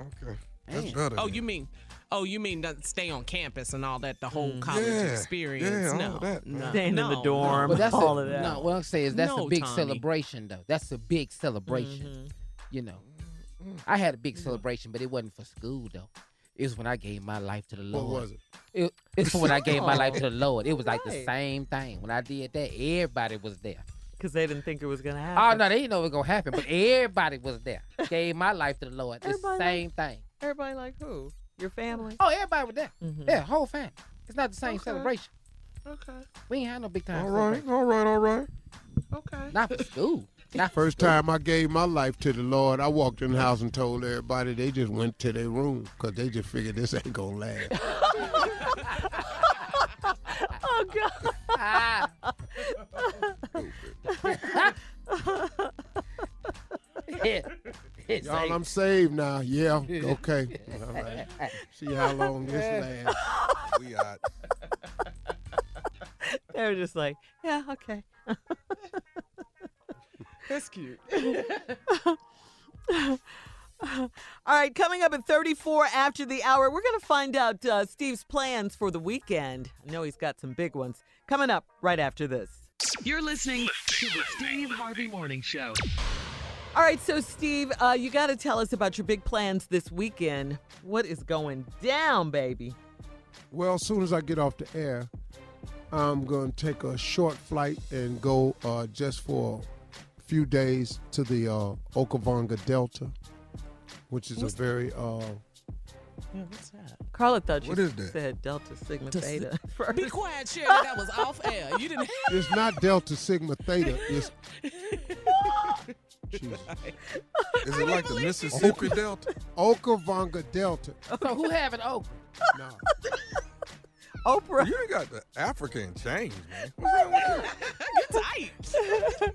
Okay, that's Damn. better. Oh, then. you mean, oh, you mean not stay on campus and all that, the whole college Yeah, experience? yeah, all no, that, no, man. Staying in the no, dorm. Well, that's all a, of that. No, what I'm saying is that's No, a big Tommy. celebration, though. That's a big celebration. Mm-hmm. You know, I had a big celebration, but it wasn't for school though. It was when I gave my life to the Lord. What was it? It, it's when I gave my life to the Oh, Lord. It was like the same thing. When I did that, everybody was there. Because they didn't think it was going to happen. Oh no, they didn't know it was gonna happen, but everybody was there. Gave my life to the Lord. It's the Everybody- same thing. Everybody like who? Your family? Oh, everybody was there. Mhm. Yeah, whole family. It's not the same Okay. celebration. Okay, We ain't had no big time All right, all right, all right. okay. Not for school. Not for First time I gave my life to the Lord, I walked in the house and told everybody they just went to their room because they just figured this ain't gonna last. Oh, God. Ah. Y'all, I'm saved now. Yeah, okay. All right. See how long this lasts. We out. They were just like, yeah, okay. That's cute. All right, coming up at 34 after the hour, we're going to find out uh, Steve's plans for the weekend. I know he's got some big ones. Coming up right after this. You're listening to the Steve Harvey Morning Show. All right, so Steve, uh, you got to tell us about your big plans this weekend. What is going down, baby? Well, as soon as I get off the air, I'm going to take a short flight and go uh, just for a few days to the uh, Okavanga Delta, which is a very uh, Yeah, what's that? Carla thought you What is that? said Delta Sigma Just- Theta. at first. Be quiet, Shirley. That was off air. You didn't. It's not Delta Sigma Theta. It's Jesus. Is it like the Mississippi Delta? Okavanga Delta. So who having Oprah? No. Oprah. You ain't got the African change, man. What's wrong with You're tight.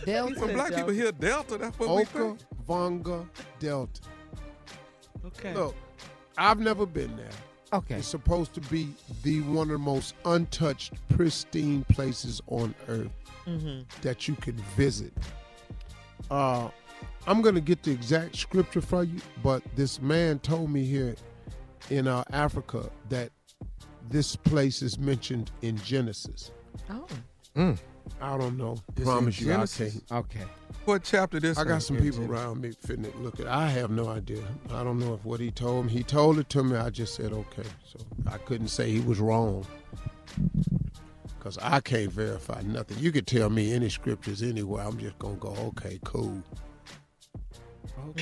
You? Delta. When black people hear Delta, that's what we think. Okavanga Delta. Okay. Look, I've never been there. Okay. It's supposed to be the one of the most untouched, pristine places on earth that you can visit. Uh, I'm gonna get the exact scripture for you, but this man told me here in uh, Africa that this place is mentioned in Genesis. Oh. I don't know. It's Promise you, I can't. Okay. What chapter this? I got some people Genesis? around me fitting it. Look at. I have no idea. I don't know if what he told me. He told it to me. I just said okay. So I couldn't say he was wrong because I can't verify nothing. You could tell me any scriptures anywhere. I'm just gonna go okay, cool.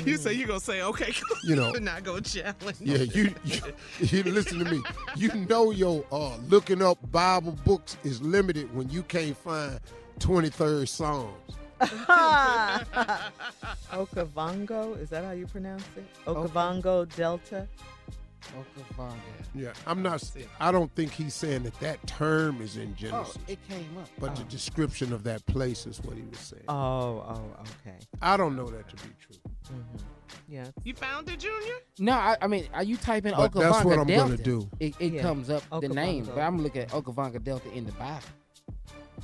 You say you gonna say okay? You know. not gonna challenge. Yeah, you, you, you listen to me. You know your uh, looking up Bible books is limited when you can't find 23rd Psalms. Okavango, is that how you pronounce it? Okavango Delta. Okavanga. Yeah, I'm not. I don't think he's saying that that term is in oh, Genesis. Oh, it came up. But the Oh. description of that place is what he was saying. Oh, oh, okay. I don't know that to be true. Mm-hmm. Yeah. You found it, Junior? No, I, I mean, are you typing But Okavanga that's what I'm Delta? gonna do. It, it Yeah. comes up the name, but I'm looking at Okavanga Delta in the Bible.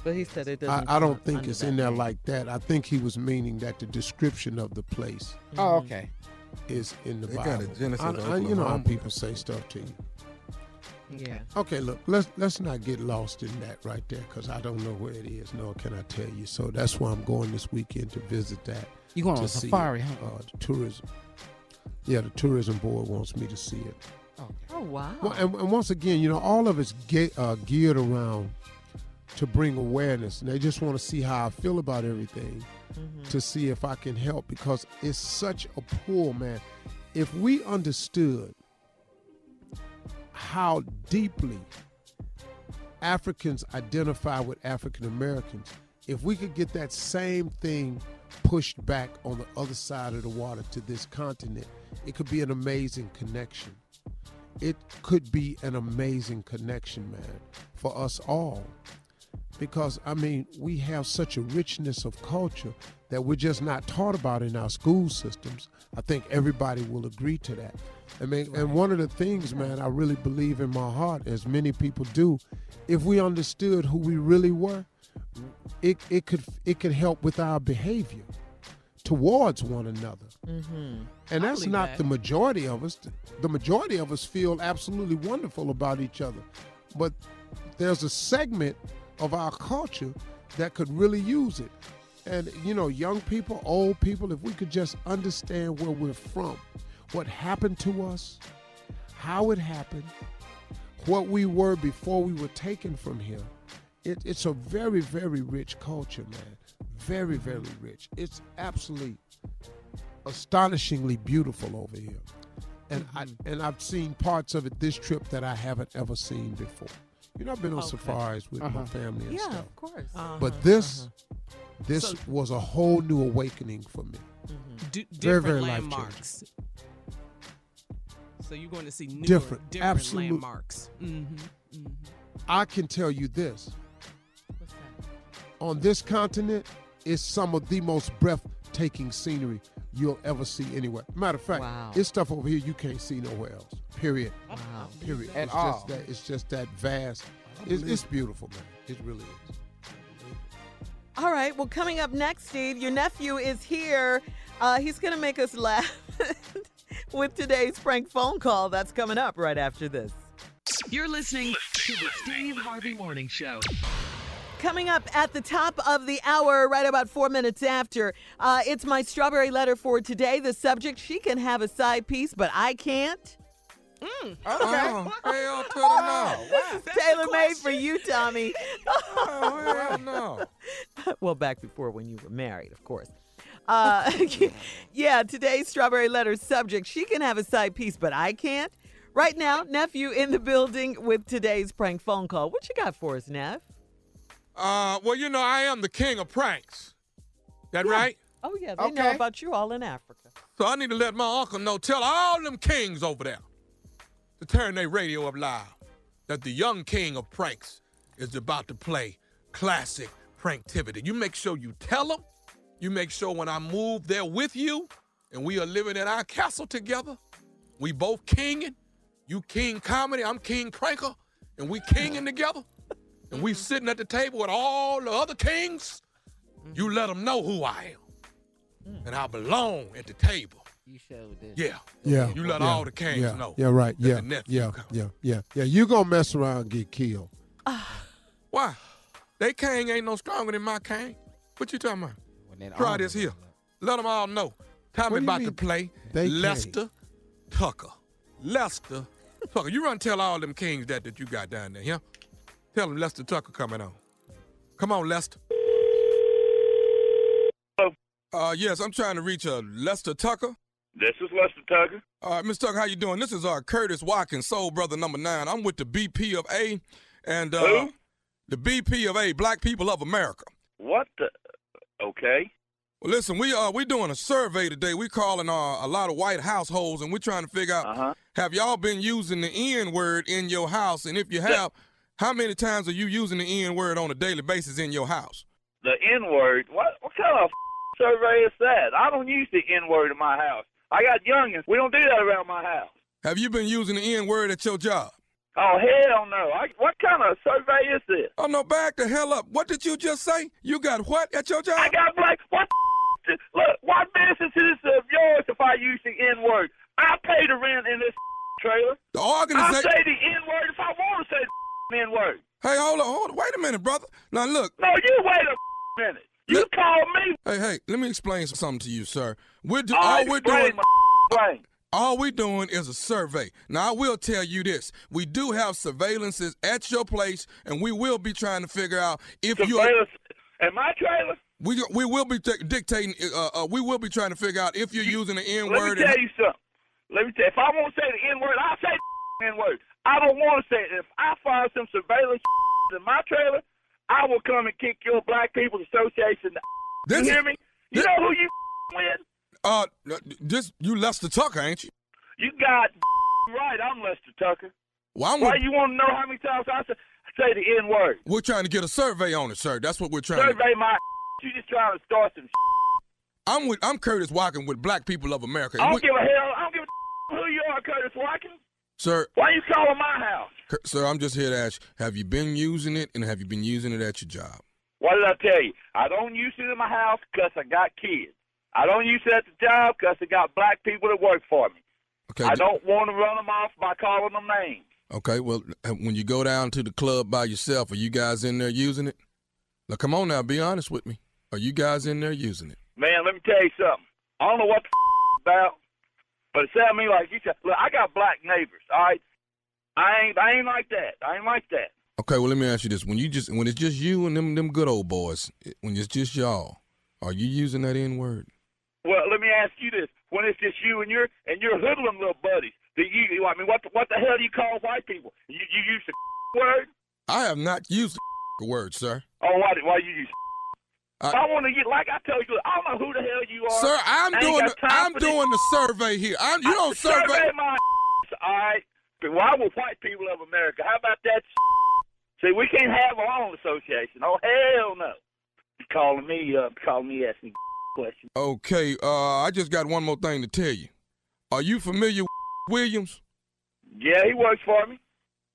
But he said it doesn't. I come don't think it's in there name. like that. I think he was meaning that the description of the place Oh, okay. Is in the They Bible. got a Genesis I- I- you know how people say stuff to you. Yeah. Okay, look, let's let's not get lost in that right there because I don't know where it is. Nor can I tell you. So that's why I'm going this weekend to visit that. You going to on a see safari, it. huh? Uh, the tourism. Yeah, the tourism board wants me to see it. Okay. Oh wow. Well, and, and once again, you know, all of it's ge- uh, geared around to bring awareness, and they just want to see how I feel about everything, mm-hmm. to see if I can help because it's such a pull, man. If we understood how deeply Africans identify with African Americans, if we could get that same thing pushed back on the other side of the water to this continent, it could be an amazing connection it could be an amazing connection, man, for us all. Because, I mean, we have such a richness of culture that we're just not taught about in our school systems. I think everybody will agree to that. I mean, and one of the things, man, I really believe in my heart, as many people do, if we understood who we really were, it, it could it could help with our behavior towards one another. Mm-hmm. And that's not that. the majority of us. The majority of us feel absolutely wonderful about each other. But there's a segment of our culture that could really use it. And, you know, young people, old people, if we could just understand where we're from, what happened to us, how it happened, what we were before we were taken from here, it, it's a very, very rich culture, man. Very, very rich. It's absolutely astonishingly beautiful over here. And I mm-hmm. and I've seen parts of it this trip that I haven't ever seen before. You know, I've been on Okay. safaris with Uh-huh. my family and Yeah, stuff. of course. Uh-huh, But this uh-huh. this So- was a whole new awakening for me. D- Very, different very life-changing. landmarks. So you're going to see newer, Different, different, absolute- landmarks. Mm-hmm. mm-hmm. I can tell you this. What's that? On this continent, it's some of the most breathtaking scenery you'll ever see anywhere. Matter of fact, Wow. it's stuff over here you can't see nowhere else. Period. Wow. Period. At it's all. just that it's just that vast. It's, it's beautiful, man. It really is. All right. Well, coming up next, Steve, your nephew is here. Uh, he's going to make us laugh with today's prank phone call. That's coming up right after this. You're listening to the Steve Harvey Morning Show. Coming up at the top of the hour, right about four minutes after, uh, it's my strawberry letter for today. The subject: She can have a side piece, but I can't. Oh, hell to the no. This is tailor made for you, Tommy. Oh, hell no. well, back before when you were married, of course. Uh, yeah, today's strawberry letter subject. She can have a side piece, but I can't. Right now, nephew in the building with today's prank phone call. What you got for us, Neff? Uh, well, you know, I am the king of pranks. That right? Oh yeah, they know about you all in Africa. So I need to let my uncle know, tell all them kings over there to turn their radio up loud that the young king of pranks is about to play classic pranktivity. You make sure you tell them. You make sure when I move there with you and we are living in our castle together, we both kinging. You king comedy, I'm king pranker, and we kinging together. And we sitting at the table with all the other kings. You mm-hmm. let them know who I am. Mm. And I belong at the table. You showed this. Yeah. Yeah. You let yeah, all the kings yeah, know. Yeah, right. that Yeah. Yeah. Yeah. Yeah. Yeah. You gonna mess around and get killed. Why? They king ain't no stronger than my king. What you talking about? When that Try this here. Let them all know. Tommy What do you about mean to play they can't? Lester Tucker. Lester Tucker. You run tell all them kings that that you got down there, yeah? Tell them Lester Tucker coming on. Come on, Lester. Hello. Uh, yes, I'm trying to reach uh, Lester Tucker. This is Lester Tucker. All right, Mr. Tucker, how you doing? This is uh, Curtis Watkins, Soul Brother number nine. I'm with the BP of A, and uh, Who? the BP of A, Black People of America. What the? Okay. Well, listen, we uh we doing a survey today. We're calling uh, a lot of white households, and we're trying to figure out Uh-huh. have y'all been using the N word in your house, and if you have, how many times are you using the N word on a daily basis in your house? The N word. What? What kind of survey is that? I don't use the N word in my house. I got youngins. We don't do that around my house. Have you been using the N word at your job? Oh hell no! I, what kind of survey is this? Oh no, back the hell up! What did you just say? You got what at your job? I got black. What? The, look, what business is this of yours if I use the N word? I pay the rent in this trailer. the I say the N word if I want to say word. Hey, hold on, hold on. Wait a minute, brother. Now look. No, you wait a minute. You Look- call me. Hey, hey. Let me explain something to you, sir. We're do- All we're doing. my. All we're doing is a survey. Now, I will tell you this: we do have surveillances at your place, and we will be trying to figure out if you. Surveillance in my trailer. We we will be t- dictating. Uh, uh, we will be trying to figure out if you're using the N word. Let me tell you something. Let me tell you, if I won't say the N word, I'll say the N word. I don't want to say. If I find some surveillance in my trailer, I will come and kick your Black People's Association. This- you hear me? You this- know who you with? Uh, this you Lester Tucker, ain't you? You got right. I'm Lester Tucker. Well, I'm Why with, you want to know how many times I say, say the N word? we're trying to get a survey on it, sir. That's what we're trying. to Survey my. You just trying to start some. I'm with. I'm Curtis Walken with Black People of America. I don't we- give a hell. I don't give a who you are, Curtis Watkins. Sir, Why you calling my house? Sir, I'm just here to ask: Have you been using it, and have you been using it at your job? What did I tell you? I don't use it in my house 'cause I got kids. I don't use it at the job 'cause I got black people that work for me. Okay. I don't want to run them off by calling them names. Okay. Well, uh, when you go down to the club by yourself, are you guys in there using it? Now, come on now, be honest with me. Are you guys in there using it? Man, let me tell you something. I don't know what the about, but it sounded to me like you said, look, I got black neighbors, all right? I ain't I ain't like that. I ain't like that. Okay. Well, let me ask you this: When you just when it's just you and them them good old boys, when it's just y'all, are you using that N word? Well, let me ask you this: When it's just you and your and your hoodlum little buddies, do you? I mean, what the, what the hell do you call white people? You you use the word? I have not used the word, sir. Oh, why why you use? I- I want to get like I told you, I don't know who the hell you are. Sir, I'm doing the, I'm for this. doing the survey here. I'm, you don't survey. survey my all right. Why would white people of America? How about that? See, we can't have our own association. Oh hell no! You calling me up, calling me asking questions. Okay. Uh, I just got one more thing to tell you. Are you familiar with Williams? Yeah, he works for me.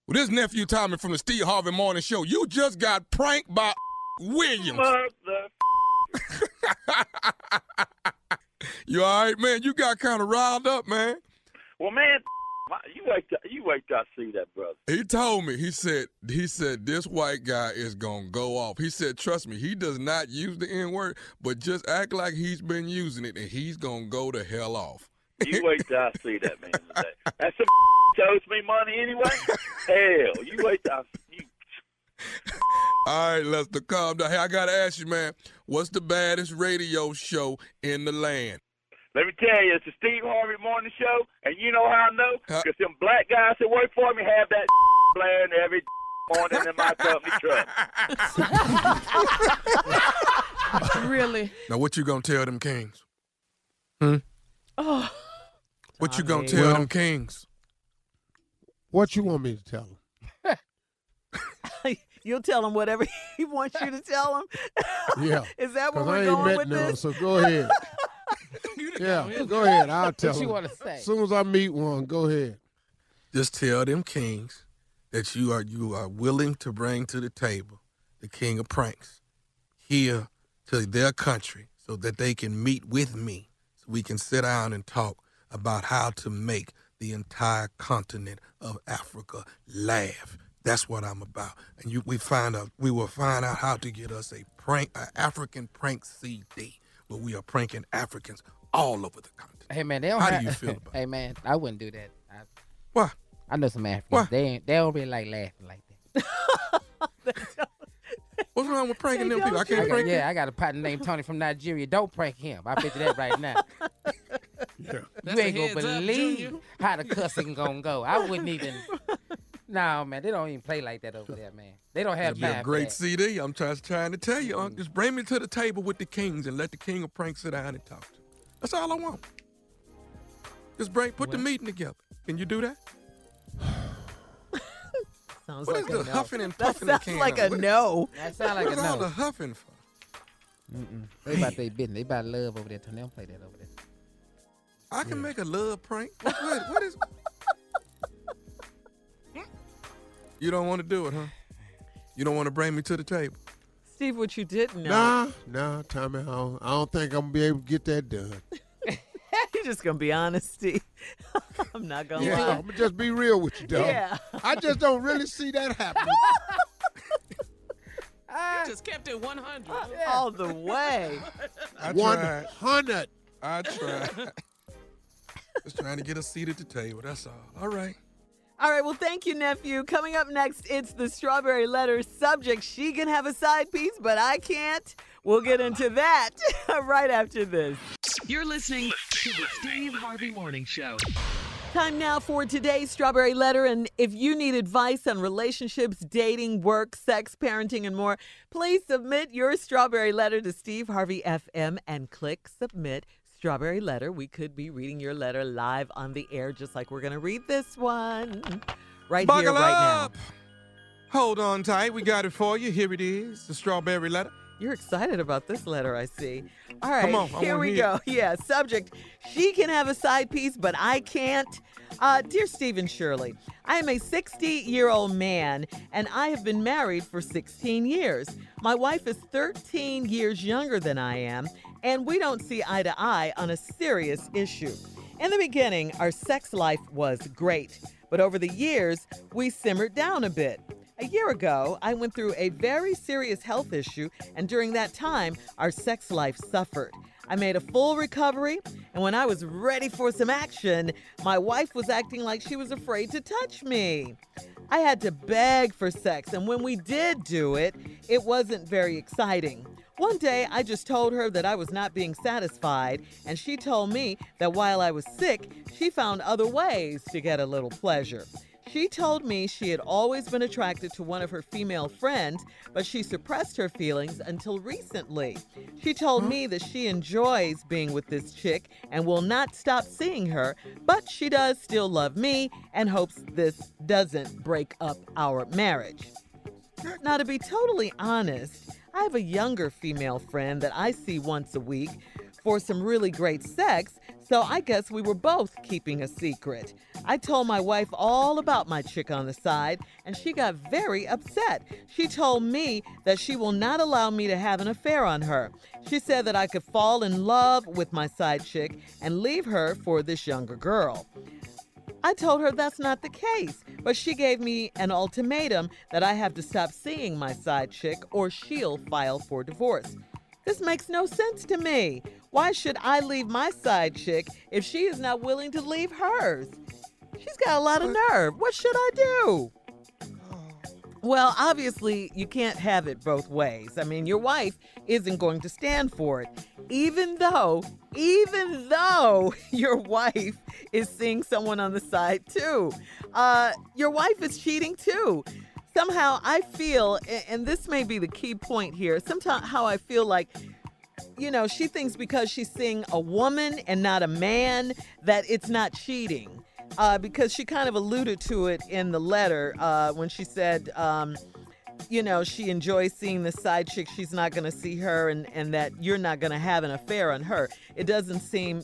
Well, this nephew Tommy from the Steve Harvey Morning Show. You just got pranked by Williams. You all right, man? You got kind of riled up, man. Well, man, you wait. Till, you wait till I see that brother. He told me. He said. He said this white guy is gonna go off. He said, trust me, he does not use the N word, but just act like he's been using it, and he's gonna go the hell off. You wait till I see that man today. That's some owes me money anyway. Hell, you wait till I, you. All right, Lester, calm down. Hey, I gotta ask you, man, what's the baddest radio show in the land? Let me tell you, it's the Steve Harvey Morning Show, and you know how I know? Because them black guys that work for me have that blaring every morning in my company truck. really? Now, what you gonna tell them kings? Hmm? Oh, What you gonna tell Well- them kings? What you want me to tell them? You'll tell him whatever he wants you to tell him. Yeah. Is that where we're I ain't going met with none, this? so go ahead. yeah, go ahead. I'll tell him. What you them. want to say? As soon as I meet one, go ahead. Just tell them kings that you are you are willing to bring to the table the king of pranks here to their country so that they can meet with me so we can sit down and talk about how to make the entire continent of Africa laugh. That's what I'm about. And you we find out we will find out how to get us a prank a African prank CD where we are pranking Africans all over the continent. Hey man, they don't How do you feel about it? Hey man, I wouldn't do that. I, Why? I know some Africans. Why? They ain't, they don't really like laughing like that. What's wrong with pranking They them people? I can't I got, prank yeah, I got a partner named Tony from Nigeria. Don't prank him. I bet you that right now. That's you ain't gonna heads up, believe how the cussing gonna go. I wouldn't even. No man, they don't even play like that over there, man. They don't have It'd be a great. CD. I'm trying, trying to tell you, Unc. Mm-hmm. Just bring me to the table with the kings and let the king of pranks sit down and talk to. me. That's all I want. Just bring, put the meeting together. Can you do that? Sounds What like is a the no. huffing and That puffing sounds like on? a What- no. That sound like a What's all the huffing for? Mm-mm. They about their business. They about love over there. Tony, they don't play that over there. I can make a love prank. What, what, what is? You don't want to do it, huh? You don't want to bring me to the table. Steve, what you didn't know. Nah, nah, Tommy, I don't, I don't think I'm gonna be able to get that done. You're just gonna be honest, Steve. I'm not gonna Yeah, lie. I'm gonna just be real with you, dog. Yeah. I just don't really see that happening. You just kept it 100. Uh, all the way. I One tried. hundred. I tried. Just trying to get a seat at the table. That's all. All right. All right, well, thank you, nephew. Coming up next, it's the strawberry letter subject. She can have a side piece, but I can't. We'll get into that right after this. You're listening to the Steve Harvey Morning Show. Time now for today's strawberry letter. And if you need advice on relationships, dating, work, sex, parenting, and more, please submit your strawberry letter to Steve Harvey FM and click submit strawberry letter. We could be reading your letter live on the air, just like we're going to read this one right here, Buckle right up. Hold on tight. We got it for you. Here it is. The strawberry letter. You're excited about this letter, I see. All right, Come on, here we hear go. Yeah, subject. She can have a side piece, but I can't. Uh, dear Stephen Shirley, I am a 60 year old man and I have been married for 16 years. My wife is 13 years younger than I am, and we don't see eye to eye on a serious issue. In the beginning, our sex life was great, but over the years, we simmered down a bit. A year ago, I went through a very serious health issue, and during that time, our sex life suffered. I made a full recovery, and when I was ready for some action, my wife was acting like she was afraid to touch me. I had to beg for sex, and when we did do it, it wasn't very exciting. One day, I just told her that I was not being satisfied, and she told me that while I was sick, she found other ways to get a little pleasure. She told me she had always been attracted to one of her female friends, but she suppressed her feelings until recently. She told me that she enjoys being with this chick and will not stop seeing her, but she does still love me and hopes this doesn't break up our marriage. Now, to be totally honest, I have a younger female friend that I see once a week for some really great sex, so I guess we were both keeping a secret. I told my wife all about my chick on the side, and she got very upset. She told me that she will not allow me to have an affair on her. She said that I could fall in love with my side chick and leave her for this younger girl. I told her that's not the case, but she gave me an ultimatum that I have to stop seeing my side chick or she'll file for divorce. This makes no sense to me. Why should I leave my side chick if she is not willing to leave hers? She's got a lot of nerve. What should I do? Well, obviously, you can't have it both ways. I mean, your wife isn't going to stand for it, even though, even though your wife is seeing someone on the side too. Uh, your wife is cheating too. Somehow, I feel, and this may be the key point here. Sometimes, how I feel like you know, she thinks because she's seeing a woman and not a man that it's not cheating. Uh, because she kind of alluded to it in the letter uh, when she said, um, you know, she enjoys seeing the side chick. She's not going to see her, and, and that you're not going to have an affair on her. It doesn't seem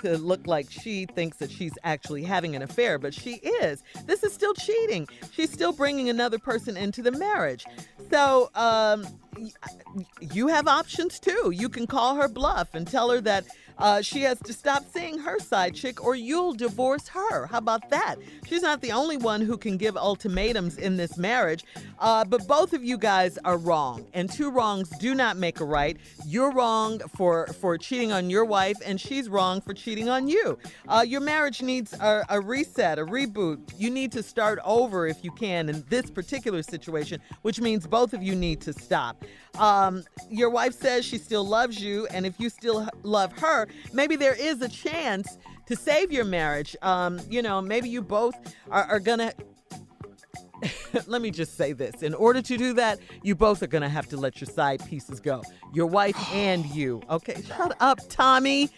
to look like she thinks that she's actually having an affair, but she is. This is still cheating. She's still bringing another person into the marriage. So, um, you have options too. You can call her bluff and tell her that uh, she has to stop seeing her side chick or you'll divorce her. How about that? She's not the only one who can give ultimatums in this marriage, uh, but both of you guys are wrong, and two wrongs do not make a right. You're wrong for for cheating on your wife, and she's wrong for cheating on you. Uh, your marriage needs a, a reset, a reboot. You need to start over if you can in this particular situation, which means both of you need to stop. Um, your wife says she still loves you, and if you still love her, maybe there is a chance to save your marriage. Um, you know, maybe you both are, are gonna. Let me just say this. In order to do that, you both are going to have to let your side pieces go. Your wife and you. Okay, shut up, Tommy.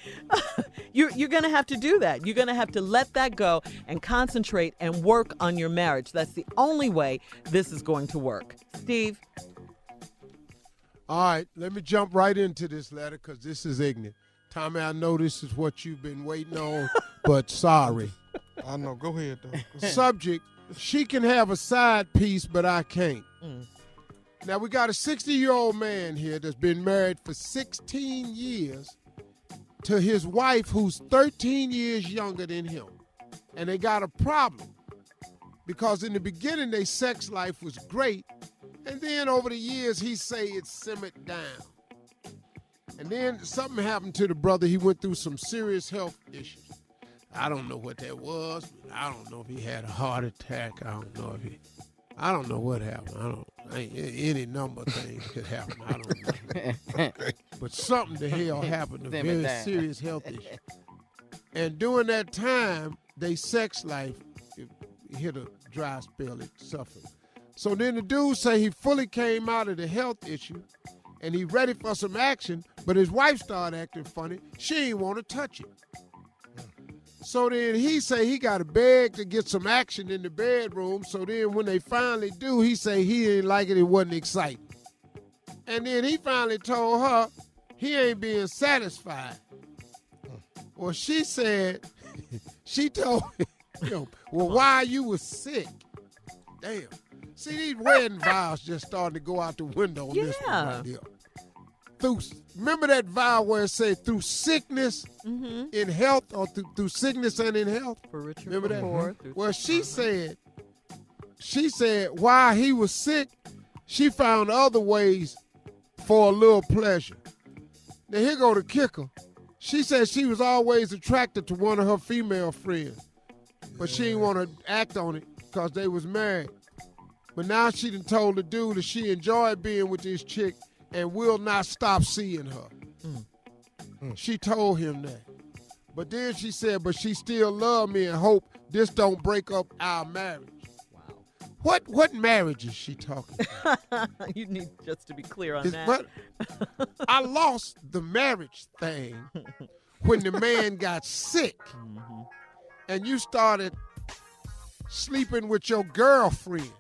you're you're going to have to do that. You're going to have to let that go and concentrate and work on your marriage. That's the only way this is going to work. Steve, All right, let me jump right into this letter because this is ignorant. Tommy, I know this is what you've been waiting on, but sorry. I know. Go ahead, though. Subject: She can have a side piece, but I can't. Mm. Now we got a 60-year-old man here that's been married for 16 years to his wife, who's 13 years younger than him, and they got a problem because in the beginning their sex life was great, and then over the years he say it simmered down. And then something happened to the brother. He went through some serious health issues. I don't know what that was. I don't know if he had a heart attack. I don't know if he. I don't know what happened. I don't. I, any number of things could happen. I don't know. but something the hell happened. A very serious health issue. And during that time, they sex life it hit a dry spell. It suffered. So then the dude say he fully came out of the health issue, and he ready for some action. But his wife started acting funny. She ain't want to touch it. So then he say he got to beg to get some action in the bedroom. So then when they finally do, he say he didn't like it. It wasn't exciting. And then he finally told her he ain't being satisfied. Well, she said, she told him, well, why you was sick? Damn. See, these wedding vows just starting to go out the window on this one Yeah. right here. Through, remember that vow where it said through sickness mm-hmm. in health or through, through sickness and in health? for Richard Remember that? Through- Well, she uh-huh. said, she said while he was sick, she found other ways for a little pleasure. Now here go the kicker. She said she was always attracted to one of her female friends, but she didn't want to act on it because they was married. But now she done told the dude that she enjoyed being with this chick and will not stop seeing her. Mm. She told him that. But then she said, but she still love me and hope this don't break up our marriage. Wow. What what marriage is she talking about? you need just to be clear on Is- that. what? I lost the marriage thing when the man got sick mm-hmm. and you started sleeping with your girlfriend.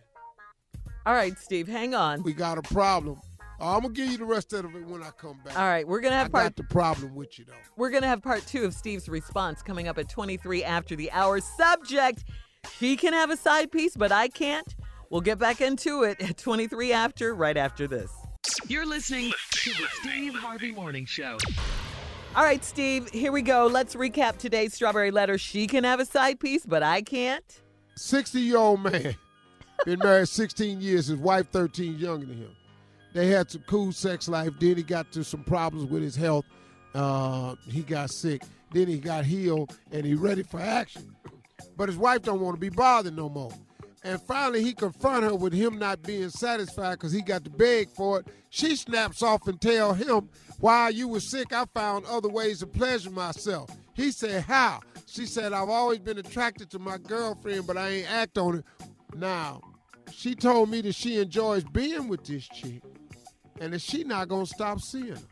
All right, Steve, hang on. We got a problem. Oh, I'm gonna give you the rest of it when I come back. All right, we're gonna have I part got the problem with you though. We're going to have part two of Steve's response coming up at 23 after the hour. Subject She can have a side piece, but I can't. We'll get back into it at 23 after, right after this. You're listening to the Steve Harvey Morning Show. All right, Steve, here we go. Let's recap today's strawberry letter. She can have a side piece, but I can't. 60 year old man, been married 16 years, his wife 13 younger than him. They had some cool sex life. Then he got to some problems with his health. Uh, he got sick. Then he got healed and he ready for action. But his wife don't want to be bothered no more. And finally, he confront her with him not being satisfied because he got to beg for it. She snaps off and tell him, while you were sick, I found other ways to pleasure myself. He said, how? She said, I've always been attracted to my girlfriend, but I ain't act on it. Now, she told me that she enjoys being with this chick and that she not gonna stop seeing her.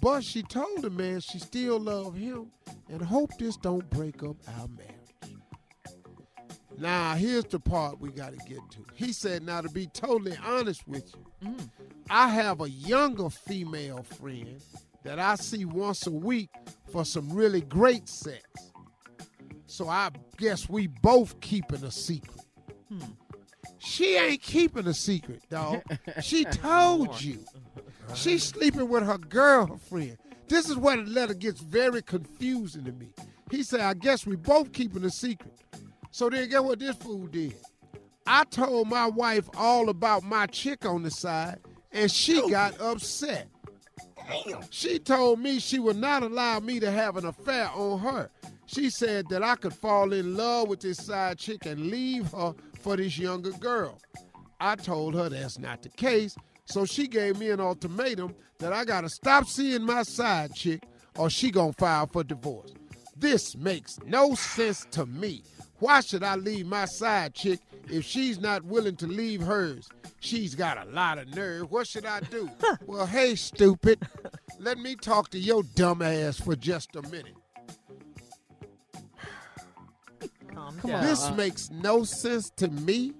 But she told the man she still love him and hope this don't break up our marriage. Now, here's the part we got to get to. He said, now to be totally honest with you, mm. I have a younger female friend that I see once a week for some really great sex. So I guess we both keeping a secret. Hmm. She ain't keeping a secret, dog. She told you. She's sleeping with her girlfriend. This is where the letter gets very confusing to me. He said, I guess we both keeping a secret. So then get what this fool did. I told my wife all about my chick on the side, and she got upset. She told me she would not allow me to have an affair on her. She said that I could fall in love with this side chick and leave her for this younger girl. I told her that's not the case, so she gave me an ultimatum that I gotta stop seeing my side chick or she gonna file for divorce. This makes no sense to me. Why should I leave my side chick if she's not willing to leave hers? She's got a lot of nerve. What should I do? well, hey, stupid. Let me talk to your dumb ass for just a minute. Calm Come down. on. This makes no sense to me.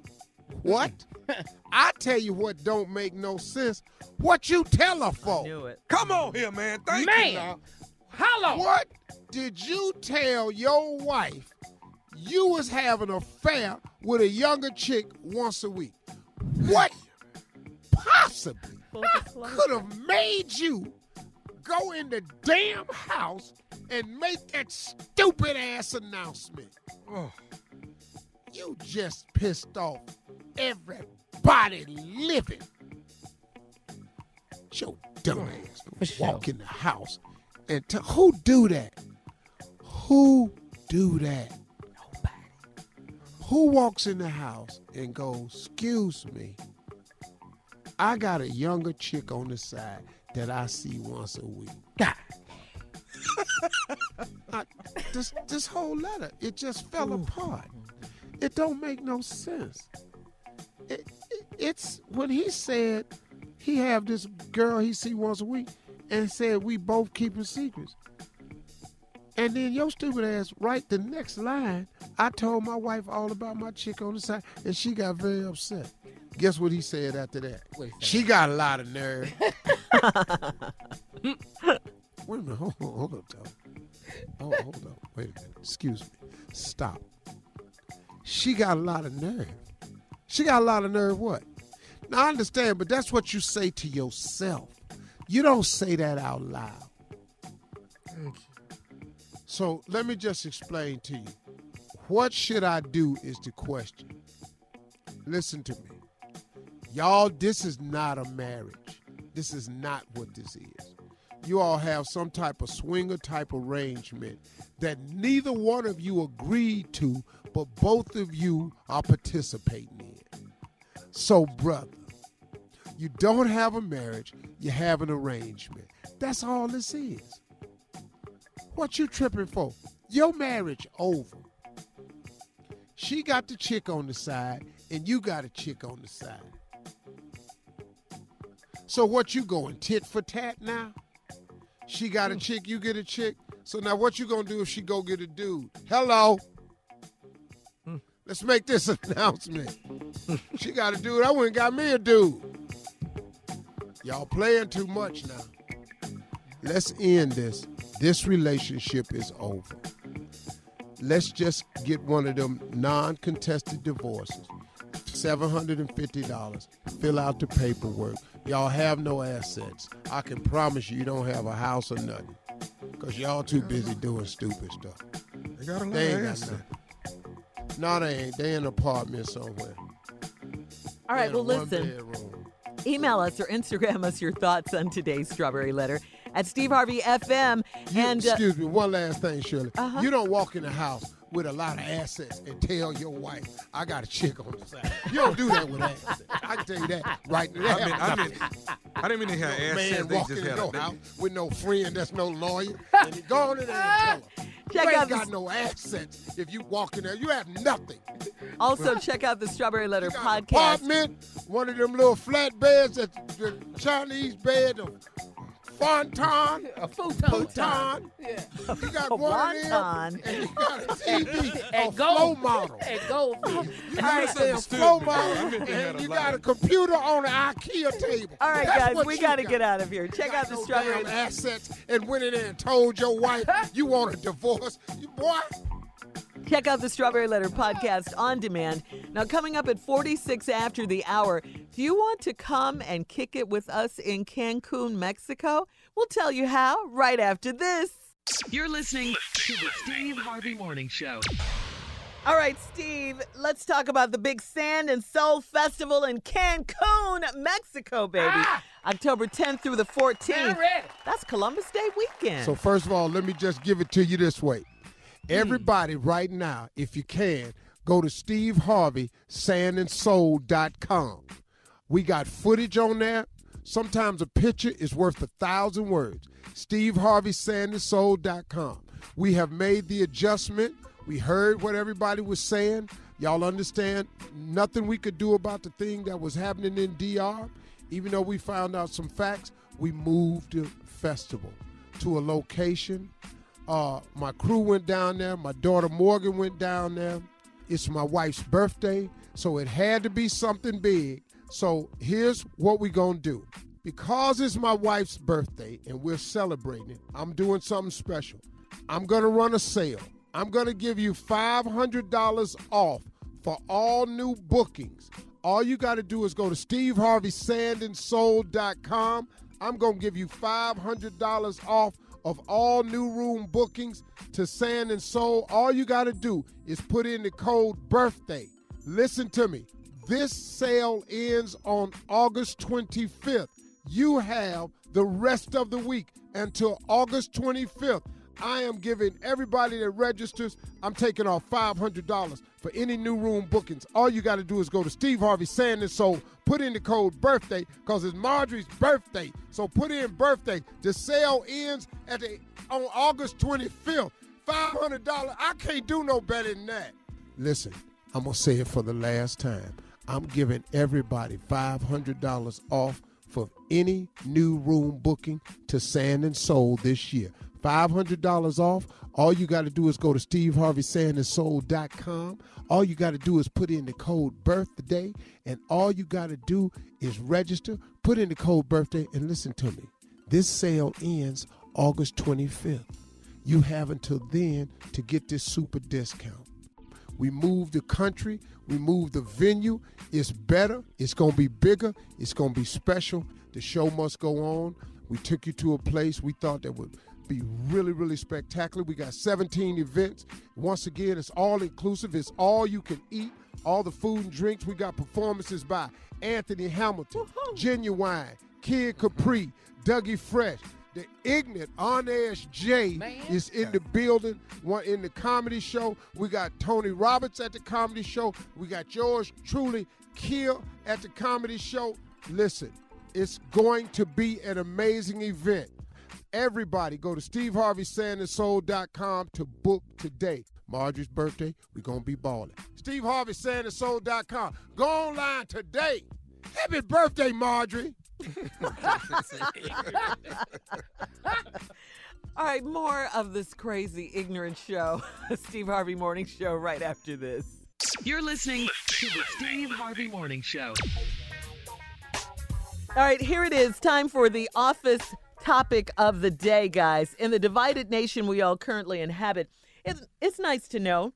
What? I tell you what don't make no sense. What you tell her for? Knew it. Come on here, man. Thank Man. you. Now. Hello. What did you tell your wife you was having an affair with a younger chick once a week? What possibly Full disclosure. could have made you go in the damn house and make that stupid ass announcement? Oh, You just pissed off everybody living. Your dumb oh, ass For sure. walk in the house and tell who do that? Who do that? Nobody. Who walks in the house and goes, excuse me, I got a younger chick on the side that I see once a week. God. I- this this whole letter, it just fell apart. It don't make no sense. It, it- it's when he said he have this girl he see once a week, and said we both keeping secrets. And then your stupid ass write the next line. I told my wife all about my chick on the side, and she got very upset. Guess what he said after that? Say? She got a lot of nerve. Wait a minute, hold hold up, Tom. Oh, hold up. Wait a minute. Excuse me. Stop. She got a lot of nerve. She got a lot of nerve what? Now I understand, but that's what you say to yourself. You don't say that out loud. Thank you. So let me just explain to you. What should I do is the question. Listen to me. Y'all, this is not a marriage. This is not what this is. You all have some type of swinger type arrangement that neither one of you agreed to, but both of you are participating in. So, brother, you don't have a marriage, you have an arrangement. That's all this is. What you tripping for? Your marriage over. She got the chick on the side, and you got a chick on the side. So what you going tit for tat now? She got a hmm. chick, you get a chick. So now what you gonna do if she go get a dude? Hello. Hmm. Let's make this announcement. she got a dude. I went and got me a dude. Y'all playing too much now. Let's end this. This relationship is over. Let's just get one of them non-contested divorces. $750. Fill out the paperwork. Y'all have no assets. I can promise you you don't have a house or nothing. Because y'all too busy doing stupid stuff. they got a lot They of ain't got assets. No, they ain't. They in an apartment somewhere. All right, well, listen. Email us or Instagram us your thoughts on today's Strawberry Letter at Steve Harvey FM. You, and uh, excuse me, one last thing, Shirley. Uh-huh. You don't walk in the house with a lot of assets and tell your wife, I got a chick on the side. You don't do that with assets. I can tell you that right now. I mean, I mean, I didn't mean to hear assets. Man They walking just in had no a, house with no friend that's no lawyer. and he go on in there and tell her. Check you ain't out got this- no assets if you walk in there. You have nothing. Also, check out the Strawberry Letter podcast. Apartment, one of them little flat beds that the Chinese bed of Fontan. A futon. Futon. Yeah. You got one of them, Wonton. and you got a TV, a And flow gold. model. And goldfish. You got a misunderstood flow me, bro. I model, meant they had and you got a computer on an IKEA table. All right, That's guys, we got to got. get out of here. Check out the no Strawberry assets and went in there and told your wife you want a divorce. You boy, Check out the Strawberry Letter podcast on demand. Now, coming up at 46 after the hour, do you want to come and kick it with us in Cancun, Mexico? We'll tell you how right after this. You're listening to the Steve Harvey Morning Show. All right, Steve, let's talk about the big Sand and Soul Festival in Cancun, Mexico, baby. Ah! October 10th through the 14th. That's Columbus Day weekend. So first of all, let me just give it to you this way. Mm. Everybody right now, if you can, go to Steve Harvey sandandsoul.com. We got footage on there. Sometimes a picture is worth a thousand words. Steve Harvey sandandsoul.com. We have made the adjustment. We heard what everybody was saying. Y'all understand nothing we could do about the thing that was happening in DR. Even though we found out some facts, we moved the festival to a location uh, my crew went down there. My daughter Morgan went down there. It's my wife's birthday, so it had to be something big. So here's what we're going to do. Because it's my wife's birthday and we're celebrating it, I'm doing something special. I'm going to run a sale. I'm going to give you $500 off for all new bookings. All you got to do is go to steveharveysandandsoul.com. I'm going to give you $500 off of all new room bookings to Sand and Soul. All you got to do is put in the code birthday. Listen to me. This sale ends on August 25th. You have the rest of the week until August 25th. I am giving everybody that registers, I'm taking off $500 for any new room bookings. All you got to do is go to Steve Harvey Sand and Soul, put in the code birthday because it's Marjorie's birthday. So put in birthday. The sale ends at the on August 25th. $500. I can't do no better than that. Listen, I'm going to say it for the last time. I'm giving everybody $500 off for any new room booking to Sand and Soul this year. $500 off. All you got to do is go to steveharveysandandsoul.com. All you got to do is put in the code birthday, and all you got to do is register, put in the code birthday, and listen to me. This sale ends August 25th. You have until then to get this super discount. We moved the country, we moved the venue. It's better, it's going to be bigger, it's going to be special. The show must go on. We took you to a place we thought that would be really, really spectacular. We got 17 events. Once again, it's all inclusive, it's all you can eat, all the food and drinks. We got performances by Anthony Hamilton, Ginuwine, Kid Capri, Dougie Fresh. The ignorant Arnez J is in the building. One in the comedy show. We got Tony Roberts at the comedy show. We got yours truly, Kill at the comedy show. Listen, it's going to be an amazing event. Everybody go to steveharveysandandsoul.com to book today. Marjorie's birthday, we're going to be balling. steveharveysandandsoul.com. Go online today. Happy birthday, Marjorie. All right, more of this crazy, ignorant show, Steve Harvey Morning Show, right after this. You're listening to the Steve Harvey Morning Show. All right, here it is. Time for the office topic of the day, guys. In the divided nation we all currently inhabit, it, it's nice to know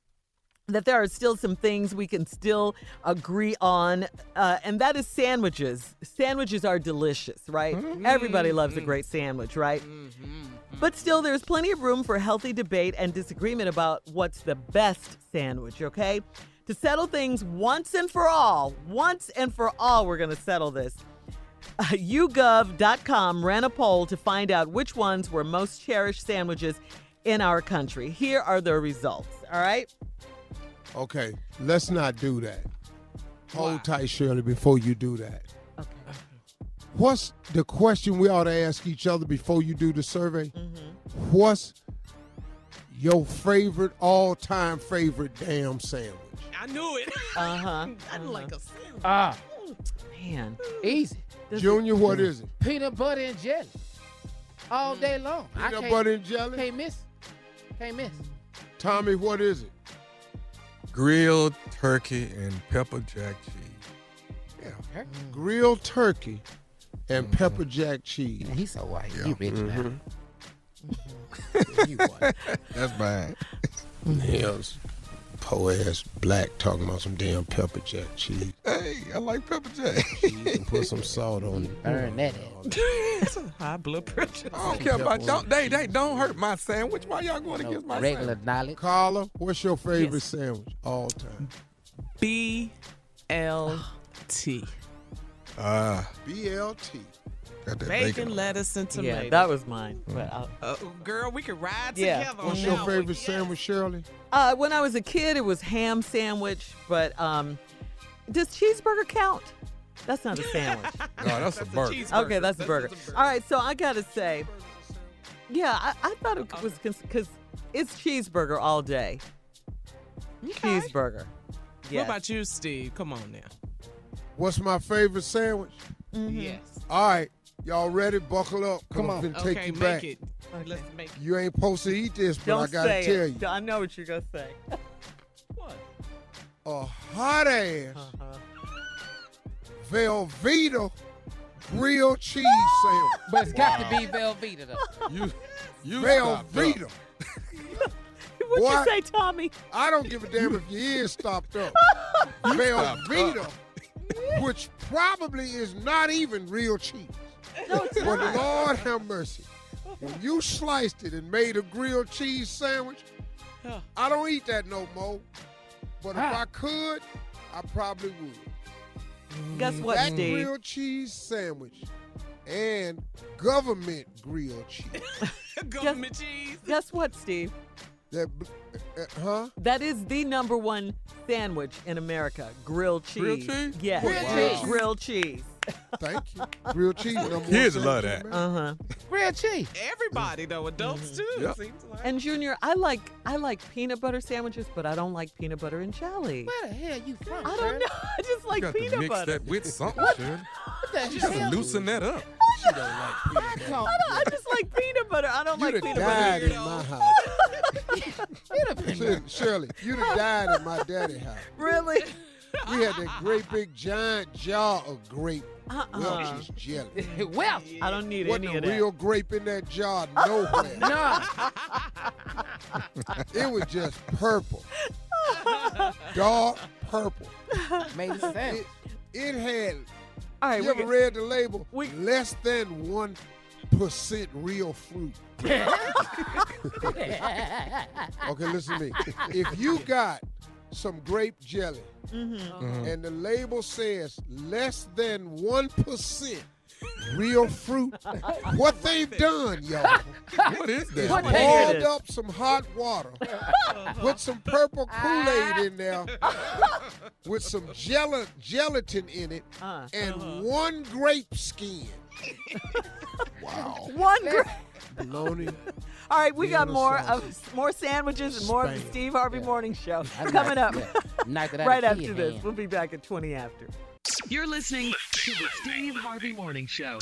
that there are still some things we can still agree on, uh, and that is sandwiches. Sandwiches are delicious, right? Mm-hmm. Everybody mm-hmm. loves a great sandwich, right? Mm-hmm. But still, there's plenty of room for healthy debate and disagreement about what's the best sandwich, okay? To settle things once and for all, once and for all, we're going to settle this. Uh, YouGov.com ran a poll to find out which ones were most cherished sandwiches in our country. Here are the results. All right. Okay, let's not do that. Hold tight, Shirley, before you do that. Okay. What's the question we ought to ask each other before you do the survey? Mm-hmm. What's your favorite, all time favorite damn sandwich? I knew it. Uh huh. I like a sandwich. Ah, Man. easy. Junior, what is it? Peanut butter and jelly. All day long. I Peanut can't- butter and jelly? Can't miss. Can't miss. Tommy, what is it? Grilled turkey and pepper jack cheese. Yeah. Mm. Grilled turkey and mm-hmm. pepper jack cheese. Man, he's so white. He rich Mhm. now. you white. That's bad. Mm-hmm. Hell's po ass black talking about some damn pepper jack cheese. Hey, I like pepper jack. You can put some salt on it. Burn that It's a high blood pressure. I don't care about don't they they don't hurt my sandwich. Why y'all going against my regular sandwich? knowledge. Carla, what's your favorite Yes. sandwich all time? B L T. Ah, BLT. Got that Bacon, bacon. lettuce, and tomato. Yeah, that was mine. But I'll- Uh, girl, we could ride Yeah. together on What's that your one. favorite Yes. sandwich, Shirley? Uh, when I was a kid, it was ham sandwich. But um, does cheeseburger count? That's not a sandwich. No, that's a burger. cheeseburger. okay, that's a burger. All right, so I gotta say, yeah, I, I thought it was because it's cheeseburger all day. Okay. Cheeseburger. What about you, Steve? Come on now. What's my favorite sandwich? Yes. All right, y'all ready? Buckle up. Come I'm on. finna take you make back. it. Let's make it. You ain't supposed to eat this, but Don't I gotta say tell it. you. I know what you're gonna say. What? A hot ass Uh-huh. Velveeta grilled cheese sandwich. But it's got to be Velveeta though. You you stopped up. Velveeta. What'd What? you say, Tommy? I don't give a damn if your ears stopped up. Velveeta, which probably is not even real cheese. No, it's But not. Lord have mercy. When you sliced it and made a grilled cheese sandwich, Huh. I don't eat that no more. But if. I could, I probably would. Guess what, that Steve? grilled cheese sandwich and government grilled cheese. Government cheese. Guess what, Steve? That, uh, huh? That is the number one sandwich in America. Grilled cheese. Grilled cheese? Yes. Grilled Wow. cheese. Grilled cheese. Thank you. Grilled cheese. Number one Kids sandwich love that. Uh huh. Real cheese. Everybody though, adults too. Yep. Seems like. And Junior, I like I like peanut butter sandwiches, but I don't like peanut butter and jelly. Where the hell you from? I don't know. I just You like got to peanut mix butter. that with something, Shirley. What the You got to hell? loosen that up. She don't like peanut butter. I, don't, I just like peanut butter. I don't You'd like have peanut died butter. in my house. you'd have been Shirley, Shirley, you'd have died in my daddy house. Really? We had that great big giant jar of grape Uh-uh. Welch's jelly. well. I don't need Wasn't any of that. real grape in that jar nowhere. Nah. it was just purple. Dark purple. Made sense. It, it had, All right, you we ever got- read the label? we- Less than 1% real fruit. Okay, listen to me. If you got some grape jelly. Mm-hmm. Uh-huh. mm-hmm. and the label says less than 1% real fruit, what they've done, y'all, What is is that? What What is boiled it? up some hot water, uh-huh. put some purple ah. Kool-Aid in there, with some gel- gelatin in it, Uh, and one grape skin. one. Gr- Bologna. All right, we got more sausage. of more sandwiches and more of the Spam. Steve Harvey Morning Show I coming up knocked- yeah, knocked it out right of after kid this. hand. We'll be back at 20 after. You're listening to the Steve Harvey Morning Show.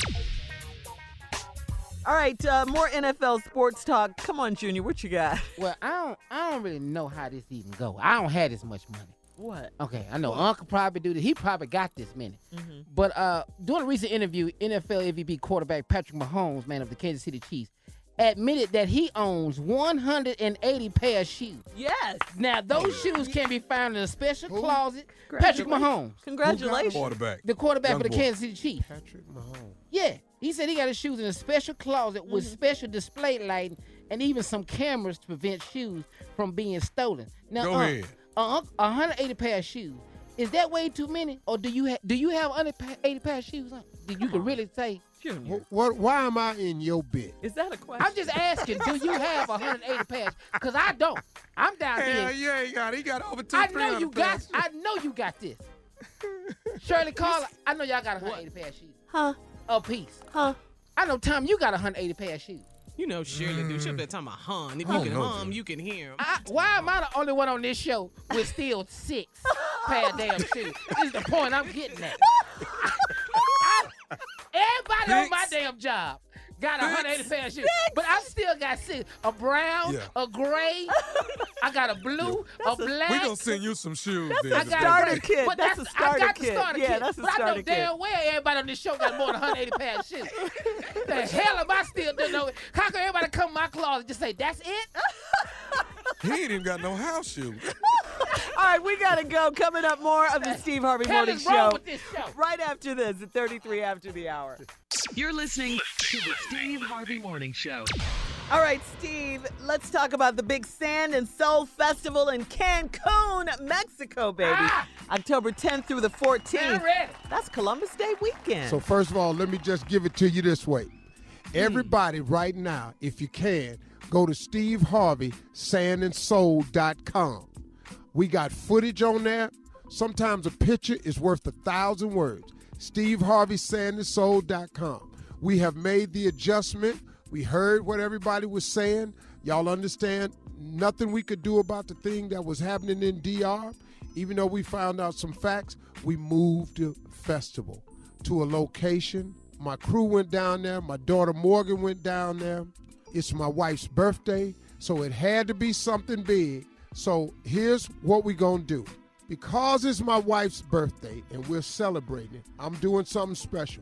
All right, uh, more NFL sports talk. Come on, Junior, what you got? Well, I don't. I don't really know how this even go. I don't have this much money. What? Okay, I know Uncle probably do this. He probably got this many. Mm-hmm. But uh, during a recent interview, NFL MVP quarterback Patrick Mahomes, man of the Kansas City Chiefs, admitted that he owns 180 pair of shoes. Yes. Now those shoes can be found in a special Who? closet. Patrick Mahomes, Congratulations. Quarterback. the quarterback Young for the boy. Kansas City Chiefs. Patrick Mahomes. Yeah, he said he got his shoes in a special closet with Mm-hmm. special display lighting and even some cameras to prevent shoes from being stolen. Now, Go uh, ahead. Uh, 180 pair of shoes. Is that way too many, or do you ha- do you have 180 pair of shoes? Huh? That you can really say Junior. Wh- What? Why am I in your bit? Is that a question? I'm just asking, do you have 180 pairs? Because I don't. I'm down Hell here. yeah, he got. He got over two. I know you got. pairs. I know you got this. Shirley Carla, I know y'all got 180 pair of shoes. Huh? A piece. Huh? I know Tom, you got 180 pair of shoes. You know Shirley do. She'll be talking about hum. If you can hum, Jim. you can hear him. I, why am I the only one on this show with still six pair of damn shoes? This is the point I'm getting at. I- everybody on my damn job got a 180 pair of shoes, but I still got six: a brown, Yeah. a gray, I got a blue, a black. We gonna send you some shoes. I then, got starter a gray. kit. But That's that's, a starter I got kit. the starter Yeah, kit. that's a but I know kit. damn well everybody on this show got more than 180 pair of shoes. the hell am I still doing? know? How can everybody come in my closet and just say that's it? He ain't even got no house shoes. All right, we gotta go. Coming up, more of the Steve Harvey Morning Show. show? Right after this, at 33 after the hour. You're listening to the Steve Harvey Morning Show. All right, Steve, let's talk about the big Sand and Soul Festival in Cancun, Mexico, baby. Ah! October 10th through the 14th. That's Columbus Day weekend. So first of all, let me just give it to you this way. Everybody right now, if you can, go to Steve Harvey sandandsoul.com. We got footage on there. Sometimes a picture is worth a thousand words. Steve Harvey sandandsoul.com. We have made the adjustment. We heard what everybody was saying. Y'all understand nothing we could do about the thing that was happening in DR. Even though we found out some facts, we moved the festival to a location. My crew went down there. My daughter Morgan went down there. It's my wife's birthday, so it had to be something big. So here's what we're going to do. Because it's my wife's birthday and we're celebrating I'm doing something special.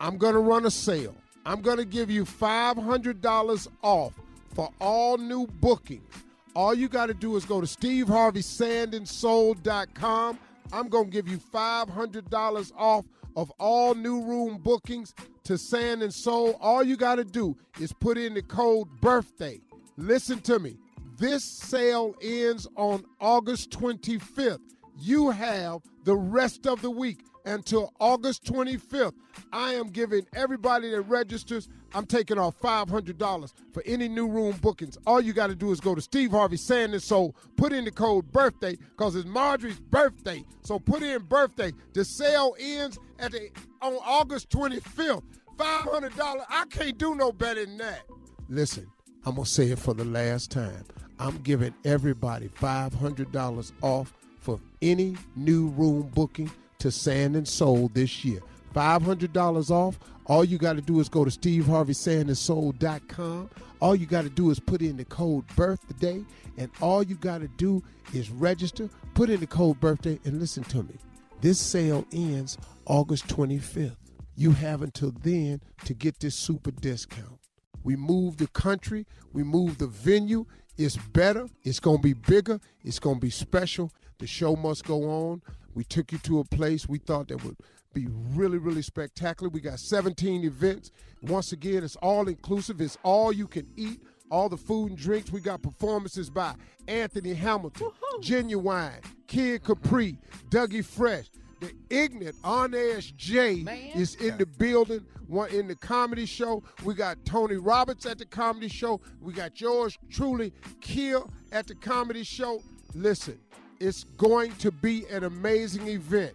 I'm going to run a sale. I'm going to give you $500 off for all new bookings. All you got to do is go to steveharveysandandsoul.com. I'm going to give you $500 off of all new room bookings to Sand and Soul. All you got to do is put in the code birthday. Listen to me. This sale ends on August 25th. You have the rest of the week until August 25th. I am giving everybody that registers, I'm taking off $500 for any new room bookings. All you got to do is go to Steve Harvey Sand and Soul, put in the code birthday because it's Marjorie's birthday. So put in birthday. The sale ends at the on August 25th. $500. I can't do no better than that. Listen, I'm going to say it for the last time. I'm giving everybody $500 off for any new room booking to Sand and Soul this year. $500 off. All you got to do is go to steveharveysandandsoul.com. All you got to do is put in the code birthday, and all you got to do is register, put in the code birthday, and listen to me. This sale ends August 25th. You have until then to get this super discount. We moved the country, we moved the venue. It's better, it's gonna be bigger, it's gonna be special. The show must go on. We took you to a place we thought that would be really, really spectacular. We got 17 events. Once again, it's all inclusive, it's all you can eat, all the food and drinks. We got performances by Anthony Hamilton, Ginuwine, Kid Capri, Dougie Fresh. The ignorant Arnez J is in the building. One in the comedy show. We got Tony Roberts at the comedy show. We got yours truly, Kill at the comedy show. Listen, it's going to be an amazing event.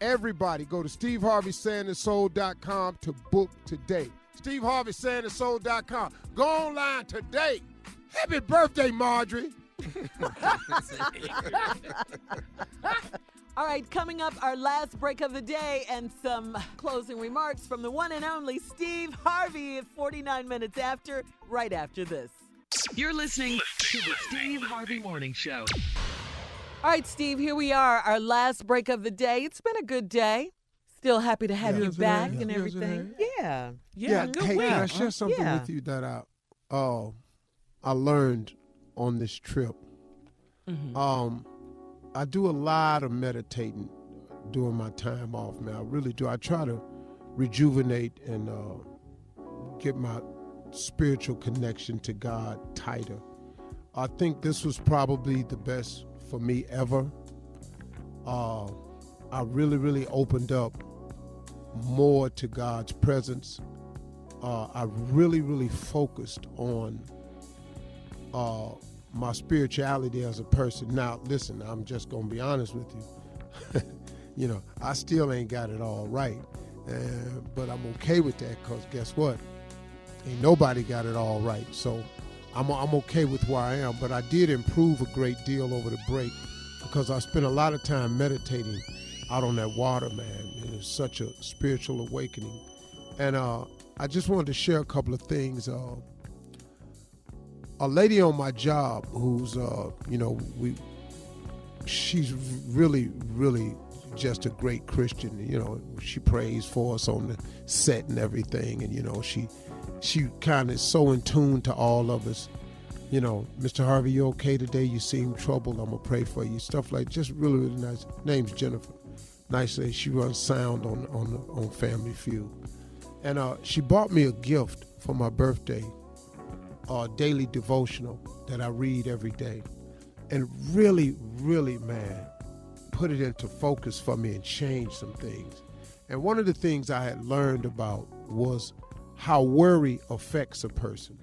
Everybody go to steveharveysandandsoul.com to book today. steveharveysandandsoul.com. Go online today. Happy birthday, Marjorie. All right, coming up, our last break of the day and some closing remarks from the one and only Steve Harvey at 49 minutes after, right after this. You're listening to the Steve Harvey Morning Show. All right, Steve, here we are, our last break of the day. It's been a good day. Still happy to have you back and everything. Yeah. Yeah, good hey, week. can I share something Yeah. with you that I uh, I learned on this trip? Mm-hmm. Um, I do a lot of meditating during my time off, man. I really do. I try to rejuvenate and uh, get my spiritual connection to God tighter. I think this was probably the best for me ever. Uh, I really, really opened up more to God's presence. uh, I really, really focused on uh, my spirituality as a person. Now, listen, I'm just gonna be honest with you. you know, I still ain't got it all right, but I'm okay with that because guess what? Ain't nobody got it all right. So I'm I'm okay with where I am. But I did improve a great deal over the break because I spent a lot of time meditating out on that water, man. It is such a spiritual awakening, and uh, I just wanted to share a couple of things. Uh, a lady on my job who's, uh, you know, we, she's really, really just a great Christian. You know, she prays for us on the set and everything, and you know, she, she kind of so in tune to all of us. You know, Mr. Harvey, you okay today? You seem troubled. I'm gonna pray for you. Stuff like just really, really nice. Name's Jennifer. Nice. She runs sound on on on Family Feud, and uh, she bought me a gift for my birthday uh, daily devotional that I read every day. And really, really, man, put it into focus for me and changed some things. And one of the things I had learned about was how worry affects a person.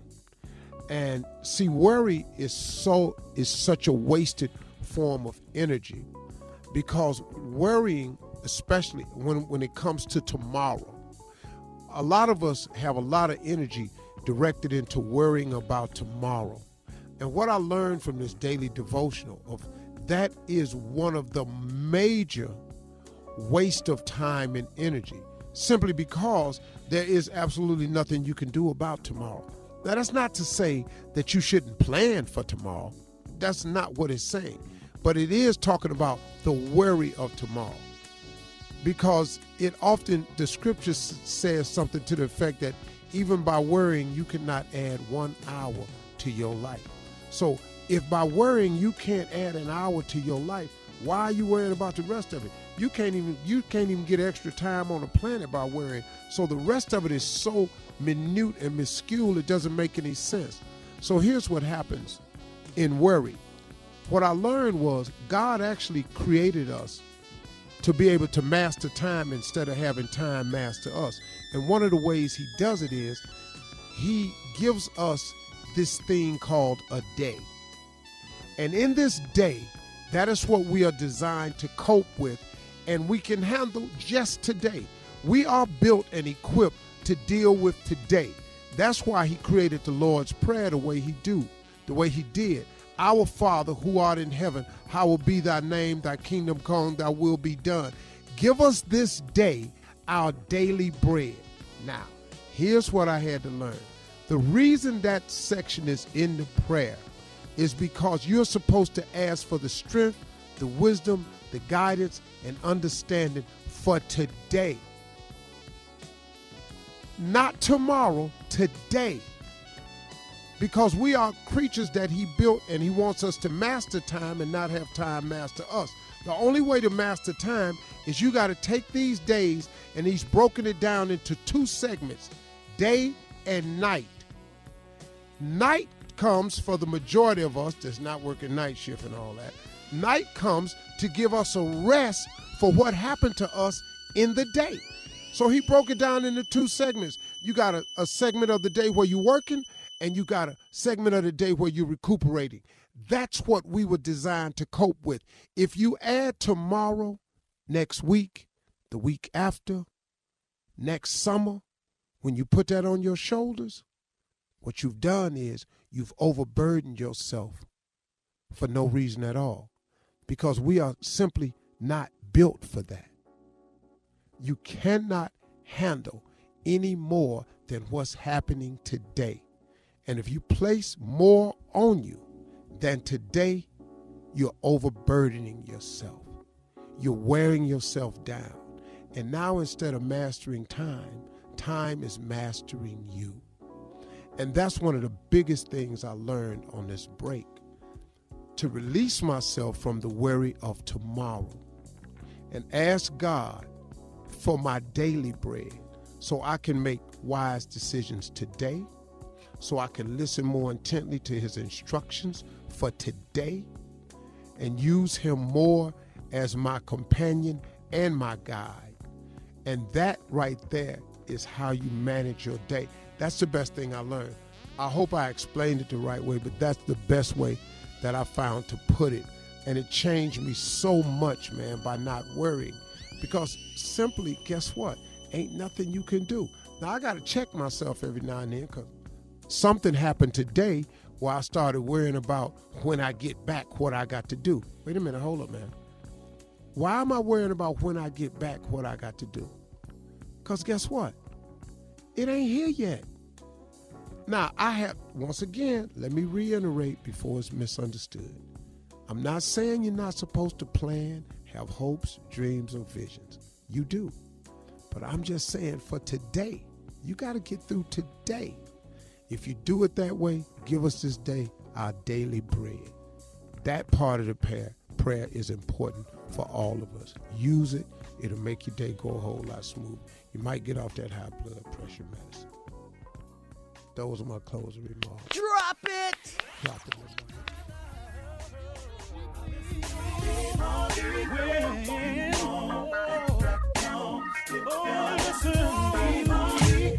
And see, worry is so is such a wasted form of energy because worrying, especially when, when it comes to tomorrow, a lot of us have a lot of energy directed into worrying about tomorrow. And what I learned from this daily devotional of that is one of the major waste of time and energy simply because there is absolutely nothing you can do about tomorrow. Now that's not to say that you shouldn't plan for tomorrow. That's not what it's saying. But it is talking about the worry of tomorrow. Because it often the scripture says something to the effect that even by worrying, you cannot add one hour to your life. So if by worrying you can't add an hour to your life, why are you worrying about the rest of it? You can't even you can't even get extra time on the planet by worrying. So the rest of it is so minute and minuscule it doesn't make any sense. So here's what happens in worry. What I learned was God actually created us to be able to master time instead of having time master us. And one of the ways he does it is he gives us this thing called a day. And in this day, that is what we are designed to cope with and we can handle just today. We are built and equipped to deal with today. That's why he created the Lord's Prayer the way he do, the way he did. Our Father who art in heaven, hallowed be thy name, thy kingdom come, thy will be done. Give us this day our daily bread. Now, here's what I had to learn. The reason that section is in the prayer is because you're supposed to ask for the strength, the wisdom, the guidance, and understanding for today. Not tomorrow, today. Because we are creatures that He built and He wants us to master time and not have time master us. The only way to master time is you got to take these days and He's broken it down into two segments day and night. Night comes for the majority of us that's not working night shift and all that. Night comes to give us a rest for what happened to us in the day. So he broke it down into two segments. You got a, a segment of the day where you're working, and you got a segment of the day where you're recuperating. That's what we were designed to cope with. If you add tomorrow, next week, the week after, next summer, when you put that on your shoulders, what you've done is you've overburdened yourself for no reason at all because we are simply not built for that. You cannot handle any more than what's happening today. And if you place more on you than today, you're overburdening yourself. You're wearing yourself down. And now instead of mastering time, time is mastering you. And that's one of the biggest things I learned on this break to release myself from the worry of tomorrow and ask God for my daily bread so I can make wise decisions today, so I can listen more intently to His instructions for today, and use Him more as my companion and my guide. And that right there is how you manage your day. That's the best thing I learned. I hope I explained it the right way, but that's the best way that I found to put it. And it changed me so much, man, by not worrying. Because simply, guess what? Ain't nothing you can do. Now, I got to check myself every now and then because something happened today where I started worrying about when I get back what I got to do. Wait a minute, hold up, man. Why am I worrying about when I get back what I got to do? Because guess what? It ain't here yet. Now, I have, once again, let me reiterate before it's misunderstood. I'm not saying you're not supposed to plan, have hopes, dreams, or visions. You do. But I'm just saying for today, you got to get through today. If you do it that way, give us this day our daily bread. That part of the prayer, prayer is important for all of us. Use it, it'll make your day go a whole lot smoother. You might get off that high blood pressure medicine. Those are my closing remarks. Drop it. Drop it.